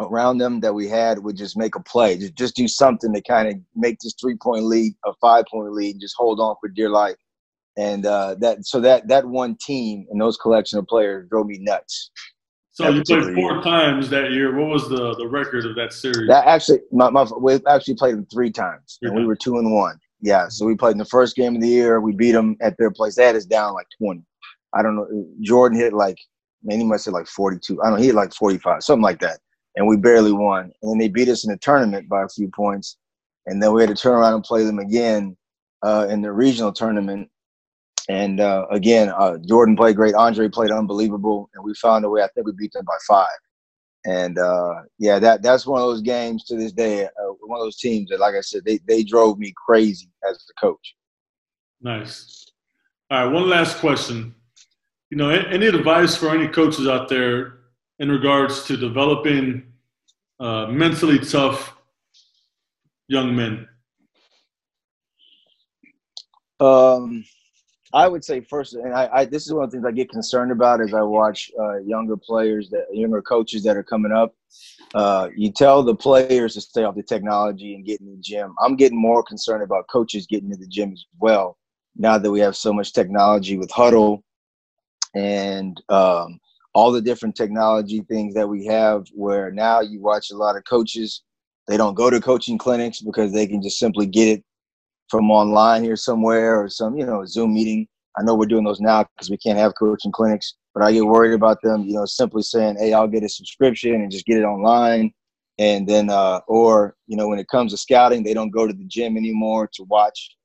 around them that we had would just make a play, just just do something to kind of make this three point lead a five point lead, and just hold on for dear life. And uh, that so that that one team and those collection of players drove me nuts. So you played four year. times that year. What was the the record of that series? That actually, my, my we actually played them three times, and we were two and one. Yeah, so we played in the first game of the year. We beat them at their place. They had us down like twenty. I don't know. Jordan hit like man, he must hit like forty two. I don't know. He hit like forty five, something like that and we barely won. And then they beat us in the tournament by a few points, and then we had to turn around and play them again uh, in the regional tournament. And uh, again, uh, Jordan played great. Andre played unbelievable, and we found a way. I think we beat them by five. And uh, yeah, that that's one of those games to this day. Uh, one of those teams that, like I said, they they drove me crazy as a coach. Nice. All right, one last question. You know, any advice for any coaches out there in regards to developing uh, mentally tough young men? Um, I would say first, and I, I, this is one of the things I get concerned about as I watch uh, younger players, that younger coaches that are coming up. Uh, you tell the players to stay off the technology and get in the gym. I'm getting more concerned about coaches getting to the gym as well. Now that we have so much technology with Hudl and um, all the different technology things that we have where now you watch a lot of coaches they don't go to coaching clinics because they can just simply get it from online here somewhere or some you know zoom meeting. I know we're doing those now because we can't have coaching clinics but i get worried about them you know simply saying hey i'll get a subscription and just get it online. And then uh or you know when it comes to scouting they don't go to the gym anymore to watch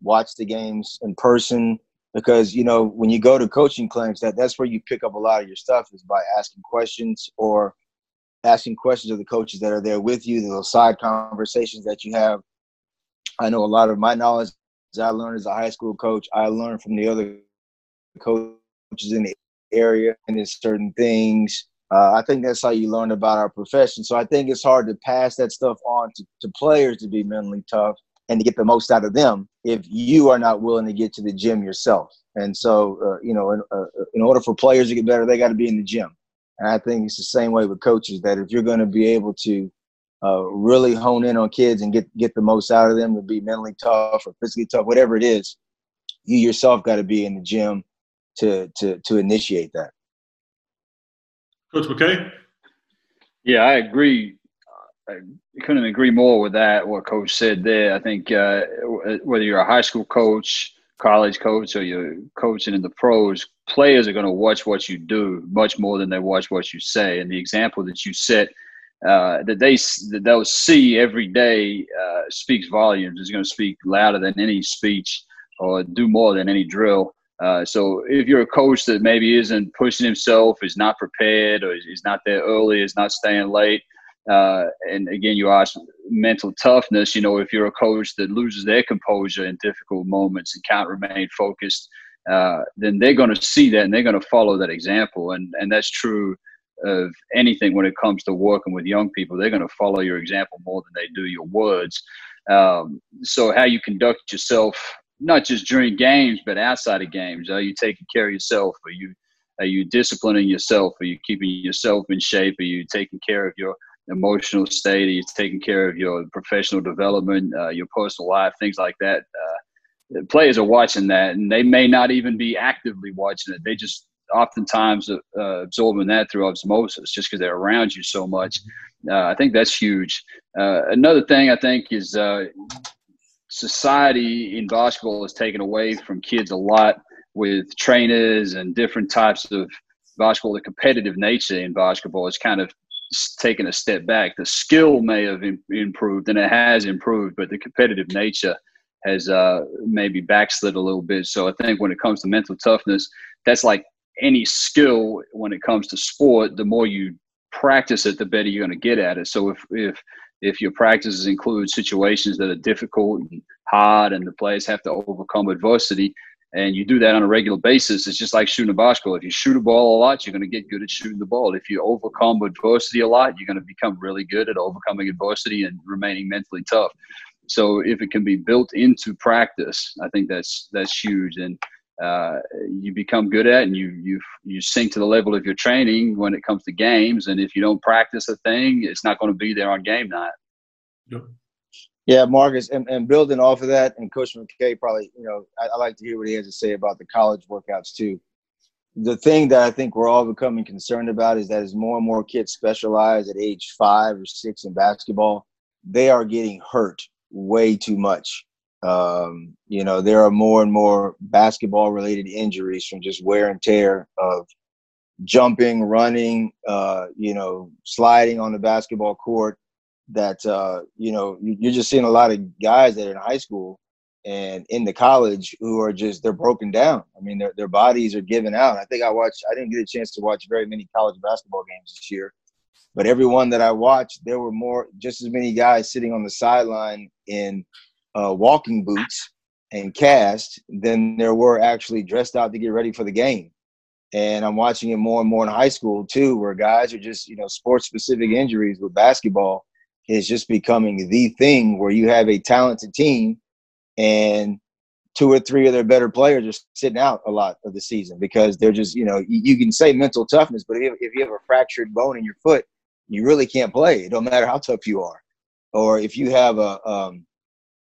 watch the games in person because you know when you go to coaching clinics that that's where you pick up a lot of your stuff is by asking questions or asking questions of the coaches that are there with you those side conversations that you have. I know a lot of my knowledge i learned as a high school coach i learned from the other coaches in the area and there's certain things uh, i think that's how you learn about our profession. So i think it's hard to pass that stuff on to, to players to be mentally tough and to get the most out of them if you are not willing to get to the gym yourself. And so, uh, you know, in, uh, in order for players to get better, they got to be in the gym. And I think it's the same way with coaches that if you're going to be able to uh, really hone in on kids and get get the most out of them to be mentally tough or physically tough, whatever it is, you yourself got to be in the gym to to to initiate that. Coach MacKay. Yeah, I agree I couldn't agree more with that. What Coach said there. I think uh, whether you're a high school coach, college coach, or you're coaching in the pros, players are going to watch what you do much more than they watch what you say. And the example that you set uh, that they that they'll see every day uh, speaks volumes. Is going to speak louder than any speech or do more than any drill. Uh, so if you're a coach that maybe isn't pushing himself, is not prepared, or is not there early, is not staying late, uh, and again, you ask mental toughness. You know, if you're a coach that loses their composure in difficult moments and can't remain focused, uh, then they're going to see that and they're going to follow that example. And and that's true of anything when it comes to working with young people. They're going to follow your example more than they do your words. Um, so how you conduct yourself not just during games, but outside of games. Are you taking care of yourself? Are you are you disciplining yourself? Are you keeping yourself in shape? Are you taking care of your emotional state? Are you taking care of your professional development, uh, your personal life, things like that? Uh, players are watching that, and they may not even be actively watching it. They just oftentimes uh, absorbing that through osmosis, just because they're around you so much. Uh, I think that's huge. Uh, another thing I think is uh, society in basketball has taken away from kids a lot with trainers and different types of basketball. The competitive nature in basketball is kind of taken a step back. The skill may have improved, and it has improved, but the competitive nature has uh, maybe backslid a little bit. So I think when it comes to mental toughness, that's like any skill when it comes to sport. The more you practice it, the better you're going to get at it. So if if if your practices include situations that are difficult and hard, and the players have to overcome adversity, and you do that on a regular basis, it's just like shooting a basketball. If you shoot a ball a lot, you're going to get good at shooting the ball. If you overcome adversity a lot, you're going to become really good at overcoming adversity and remaining mentally tough. So if it can be built into practice, I think that's that's huge, and uh, you become good at, and you you you sink to the level of your training when it comes to games. And if you don't practice a thing, it's not going to be there on game night. Yep. Yeah, Marcus, and, and building off of that, and Coach MacKay probably, you know, I, I like to hear what he has to say about the college workouts too. The thing that I think we're all becoming concerned about is that as more and more kids specialize at age five or six in basketball, they are getting hurt way too much. Um, you know, there are more and more basketball related injuries from just wear and tear of jumping, running, uh, you know, sliding on the basketball court that uh, you know you're just seeing a lot of guys that are in high school and in the college who are just they're broken down. I mean, their their bodies are giving out. I think I watched. I didn't get a chance to watch very many college basketball games this year, but every one that I watched, there were more, just as many guys sitting on the sideline in uh, walking boots and cast than there were actually dressed out to get ready for the game. And I'm watching it more and more in high school too, where guys are just you know sports specific injuries with basketball is just becoming the thing where you have a talented team and two or three of their better players are sitting out a lot of the season because they're just, you know, you, can say mental toughness, but if, you have a fractured bone in your foot, you really can't play. It don't matter how tough you are. Or if you have a, um,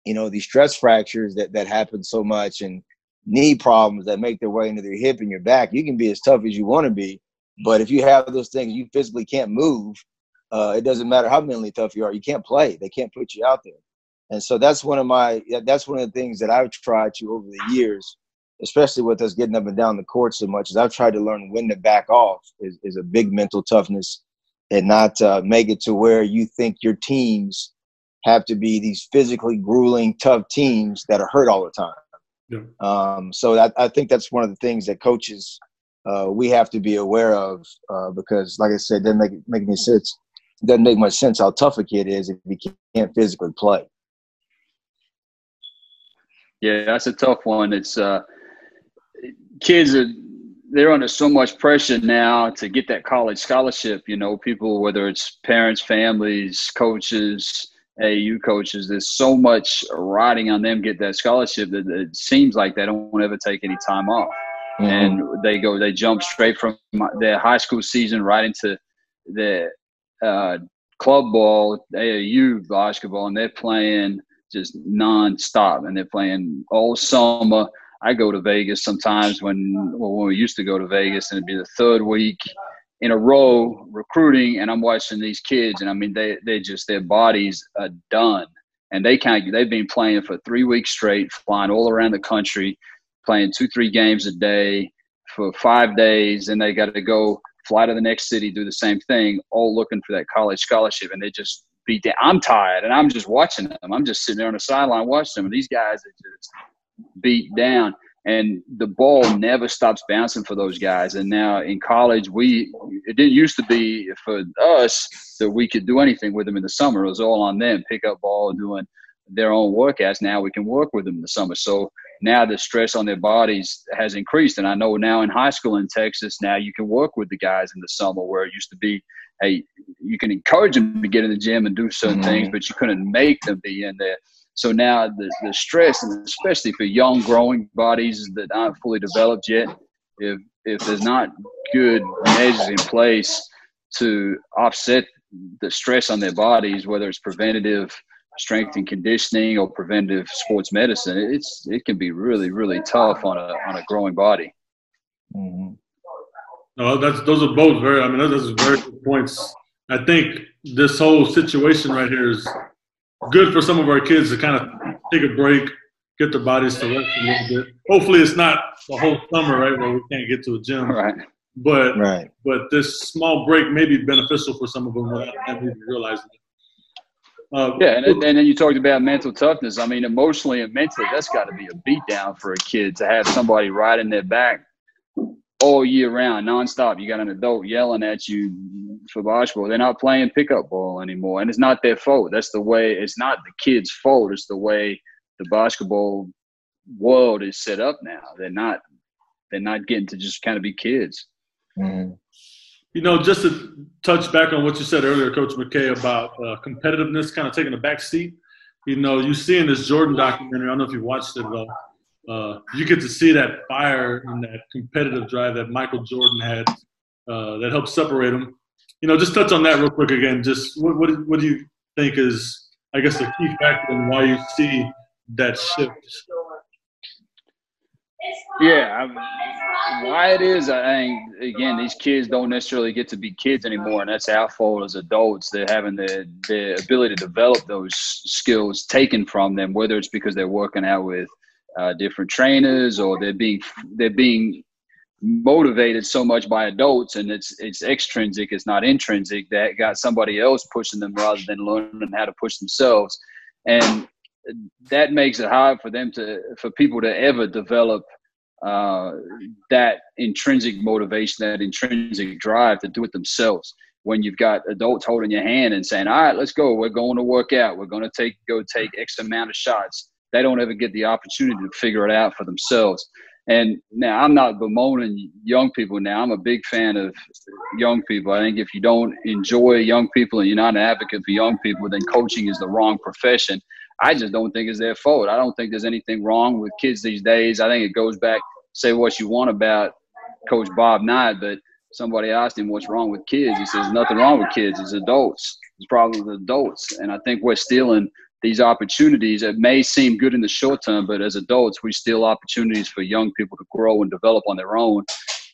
you know, these stress fractures that, that happen so much and knee problems that make their way into their hip and your back, you can be as tough as you want to be. But if you have those things, you physically can't move uh, it doesn't matter how mentally tough you are. You can't play. They can't put you out there. And so that's one of my that's one of the things that I've tried to over the years, especially with us getting up and down the court so much, is I've tried to learn when to back off is, is a big mental toughness and not uh, make it to where you think your teams have to be these physically grueling, tough teams that are hurt all the time. Yeah. Um, so that, I think that's one of the things that coaches uh, we have to be aware of uh, because, like I said, doesn't make make any sense doesn't make much sense how tough a kid is if he can't physically play. Yeah, that's a tough one. It's uh, kids are they're under so much pressure now to get that college scholarship. You know, people whether it's parents, families, coaches, AU coaches, there's so much riding on them get that scholarship that it seems like they don't ever take any time off. Mm-hmm. And they go, they jump straight from their high school season right into the uh, club ball, AAU basketball, and they're playing just nonstop, and they're playing all summer. I go to Vegas sometimes when well, when we used to go to Vegas, and it'd be the third week in a row recruiting, and I'm watching these kids, and I mean they they just their bodies are done, and they kind of they've been playing for three weeks straight, flying all around the country, playing two three games a day for five days, and they got to go fly to the next city, do the same thing, all looking for that college scholarship, and they just beat down. I'm tired, and I'm just watching them. I'm just sitting there on the sideline watching them, and these guys are just beat down. And the ball never stops bouncing for those guys. And now in college, we it didn't used to be for us that we could do anything with them in the summer. It was all on them, pick up ball, doing their own workouts. Now we can work with them in the summer. So now the stress on their bodies has increased. And I know now in high school in Texas, now you can work with the guys in the summer where it used to be, hey, you can encourage them to get in the gym and do certain mm-hmm. things, but you couldn't make them be in there. So now the, the stress, and especially for young growing bodies that aren't fully developed yet, if if there's not good measures in place to offset the stress on their bodies, whether it's preventative strength and conditioning or preventive sports medicine, it's it can be really really tough on a on a growing body. Mm-hmm. No, that's those are both very. I mean, those are very good points. I think this whole situation right here is good for some of our kids to kind of take a break, get their bodies to rest a little bit. Hopefully, it's not the whole summer, right, where we can't get to a gym. Right. But right. but this small break may be beneficial for some of them without them even realizing it. Uh, yeah, and, and then you talked about mental toughness. I mean, emotionally and mentally, that's got to be a beatdown for a kid to have somebody riding their back all year round, nonstop. You got an adult yelling at you for basketball. They're not playing pickup ball anymore, and it's not their fault. That's the way. It's not the kid's fault. It's the way the basketball world is set up now. They're not. They're not getting to just kind of be kids. Mm-hmm. You know, just to touch back on what you said earlier, Coach MacKay, about uh, competitiveness kind of taking a back seat. You know, you see in this Jordan documentary. I don't know if you watched it all uh, you get to see that fire and that competitive drive that Michael Jordan had uh, that helped separate him. You know, just touch on that real quick again. Just what, what, what do you think is, I guess, the key factor in why you see that shift? Yeah, I why it is, I think, again, these kids don't necessarily get to be kids anymore, and that's our fault as adults. They're having the, the ability to develop those skills taken from them, whether it's because they're working out with – uh, different trainers or they're being they're being motivated so much by adults and it's it's extrinsic it's not intrinsic that got somebody else pushing them rather than learning how to push themselves and that makes it hard for them to for people to ever develop uh, that intrinsic motivation that intrinsic drive to do it themselves when you've got adults holding your hand and saying all right let's go we're going to work out we're going to take go take x amount of shots they don't ever get the opportunity to figure it out for themselves. And now I'm not bemoaning young people now. I'm a big fan of young people. I think if you don't enjoy young people and you're not an advocate for young people, then coaching is the wrong profession. I just don't think it's their fault. I don't think there's anything wrong with kids these days. I think it goes back, say what you want about Coach Bob Knight, but somebody asked him what's wrong with kids. He says nothing wrong with kids. It's adults. It's probably the adults. And I think we're stealing – these opportunities. It may seem good in the short term, but as adults, we steal opportunities for young people to grow and develop on their own.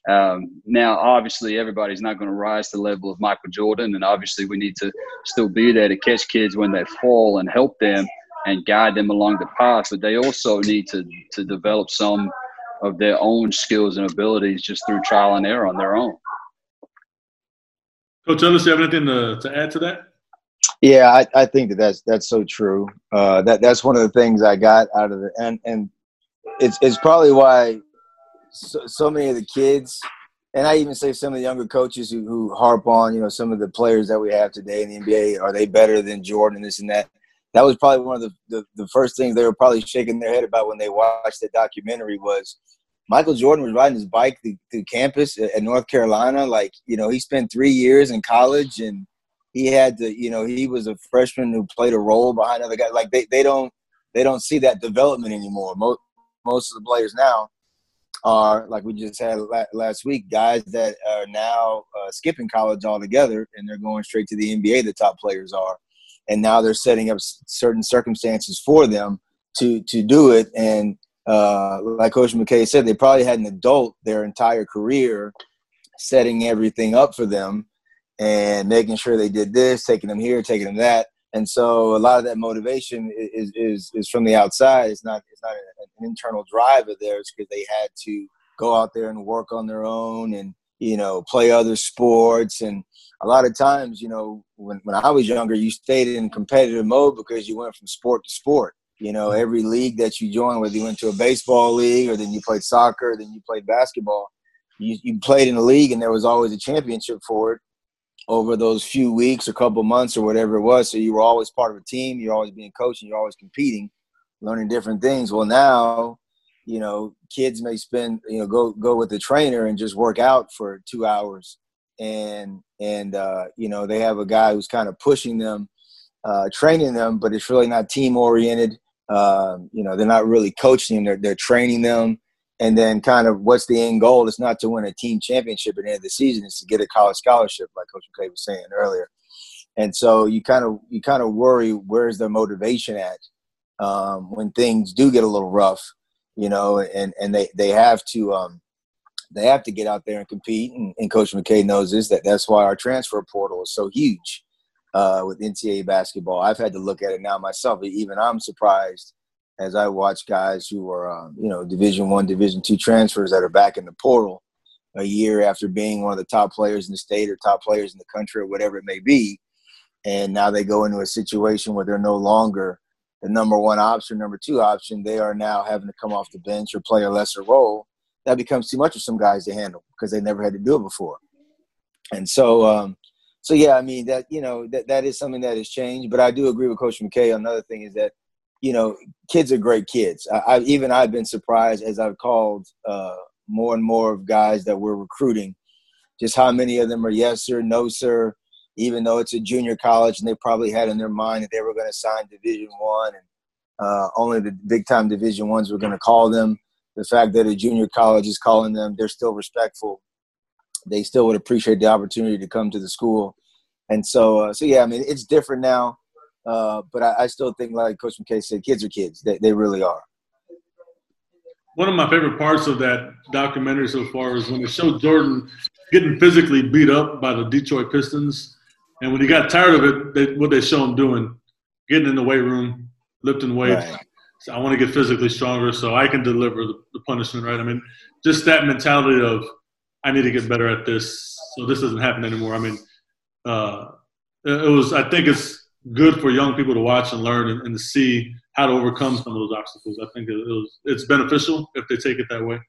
Um, now, obviously, everybody's not going to rise to the level of Michael Jordan, and obviously, we need to still be there to catch kids when they fall and help them and guide them along the path. But they also need to to develop some of their own skills and abilities just through trial and error on their own. Coach Ellis, you have anything to, to add to that? Yeah, I, I think that that's that's so true. Uh, that that's one of the things I got out of it, and and it's it's probably why so, so many of the kids, and I even say some of the younger coaches who, who harp on, you know, some of the players that we have today in the NBA, are they better than Jordan this and that? That was probably one of the, the, the first things they were probably shaking their head about when they watched the documentary was Michael Jordan was riding his bike through, through campus at North Carolina. Like, you know, he spent three years in college and he had to, you know, he was a freshman who played a role behind other guys. Like they, they don't they don't see that development anymore. Most most of the players now are like we just had last week, guys that are now uh, skipping college altogether and they're going straight to the NBA. The top players are, and now they're setting up certain circumstances for them to to do it. And uh, like Coach MacKay said, they probably had an adult their entire career setting everything up for them and making sure they did this, taking them here, taking them that. And so a lot of that motivation is is is from the outside. It's not it's not an internal drive of theirs because they had to go out there and work on their own and you know play other sports and a lot of times you know when, when i was younger you stayed in competitive mode because you went from sport to sport you know mm-hmm. every league that you joined whether you went to a baseball league or then you played soccer then you played basketball you, you played in a league and there was always a championship for it over those few weeks or couple months or whatever it was. So you were always part of a team. You're always being coached and you're always competing, learning different things. Well, now, you know, kids may spend, you know, go go with the trainer and just work out for two hours, and and uh, you know they have a guy who's kind of pushing them, uh, training them, but it's really not team oriented. Um, you know, they're not really coaching them; they're they're training them. And then, kind of, what's the end goal? It's not to win a team championship at the end of the season; it's to get a college scholarship, like Coach MacKay was saying earlier. And so, you kind of you kind of worry where's their motivation at um, when things do get a little rough, you know, and and they they have to um, they have to get out there and compete. And, and Coach MacKay knows this that that's why our transfer portal is so huge uh, with NCAA basketball. I've had to look at it now myself. Even I'm surprised as I watch guys who are, um, you know, Division One, Division Two transfers that are back in the portal a year after being one of the top players in the state or top players in the country or whatever it may be, and now they go into a situation where they're no longer the number one option, number two option. They are now having to come off the bench or play a lesser role. That becomes too much for some guys to handle because they never had to do it before. And so, um, so yeah, I mean that you know that that is something that has changed. But I do agree with Coach MacKay. Another thing is that you know kids are great kids. I, I even I've been surprised as I've called uh, more and more of guys that we're recruiting, just how many of them are yes sir, no sir. Even though it's a junior college and they probably had in their mind that they were going to sign Division One and uh, only the big time Division ones were going to call them. The fact that a junior college is calling them, they're still respectful they still would appreciate the opportunity to come to the school. And so, uh, so yeah, I mean, it's different now, uh, but I, I, still think, like Coach MacKay said, kids are kids. They, they really are. One of my favorite parts of that documentary so far is when they showed Jordan getting physically beat up by the Detroit Pistons, and when he got tired of it, they, what they show him doing, getting in the weight room, lifting weights. Right. So I want to get physically stronger so I can deliver the, the punishment, right? I mean, just that mentality of – I need to get better at this, so this doesn't happen anymore. I mean, uh, it was. I think it's good for young people to watch and learn and, and, to see how to overcome some of those obstacles. I think it was. It's beneficial if they take it that way.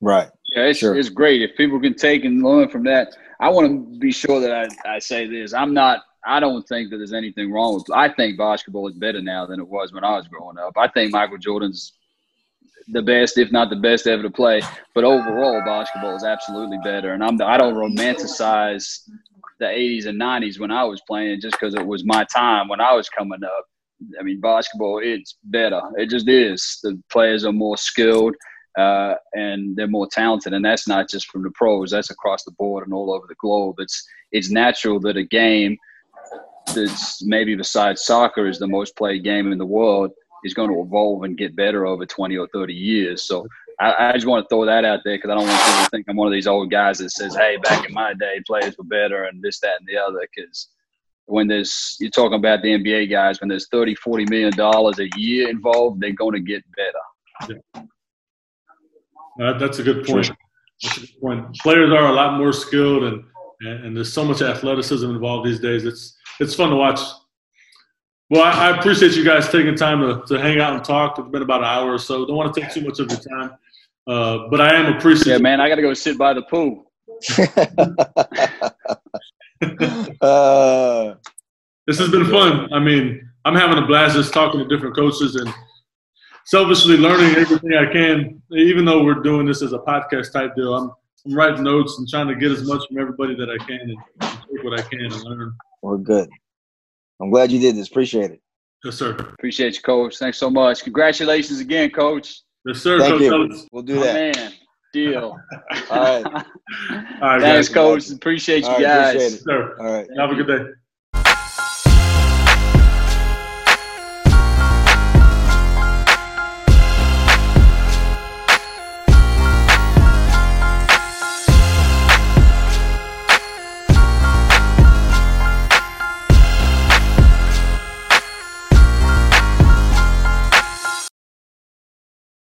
Right. Yeah, it's sure. it's great if people can take and learn from that. I want to be sure that I, I say this. I'm not. I don't think that there's anything wrong with. I think basketball is better now than it was when I was growing up. I think Michael Jordan's the best, if not the best ever to play. But overall, basketball is absolutely better. And I'm I don't romanticize the 80s and 90s when I was playing just because it was my time when I was coming up. I mean, basketball it's better. It just is. The players are more skilled uh, and they're more talented, and that's not just from the pros. That's across the board and all over the globe. It's it's natural that a game that's maybe besides soccer is the most played game in the world is going to evolve and get better over 20 or 30 years. So I, I just want to throw that out there because I don't want people to think I'm one of these old guys that says, hey, back in my day, players were better and this, that, and the other. Because when there's, you're talking about the NBA guys, when there's 30, 40 million dollars a year involved, they're going to get better. Yeah. Uh, that's a good point. That's a good point. Players are a lot more skilled and, and there's so much athleticism involved these days. It's, it's fun to watch well, I, I, appreciate you guys taking time to, to hang out and talk. It's been about an hour or so. Don't want to take too much of your time, uh, but I am appreciative. Yeah, man, I got to go sit by the pool. uh, this has been fun. I mean, I'm having a blast just talking to different coaches and selfishly learning everything I can. Even though we're doing this as a podcast type deal, I'm, I'm writing notes and trying to get as much from everybody that I can and take what I can and learn. Well, good. I'm glad you did this. Appreciate it. Yes, sir. Appreciate you, Coach. Thanks so much. Congratulations again, Coach. Yes, sir. Thank Coach you. We'll do that. man. Deal. All right. All right. Thanks, guys. Coach. Appreciate you guys. Appreciate it. Sir. All right. Have a good day.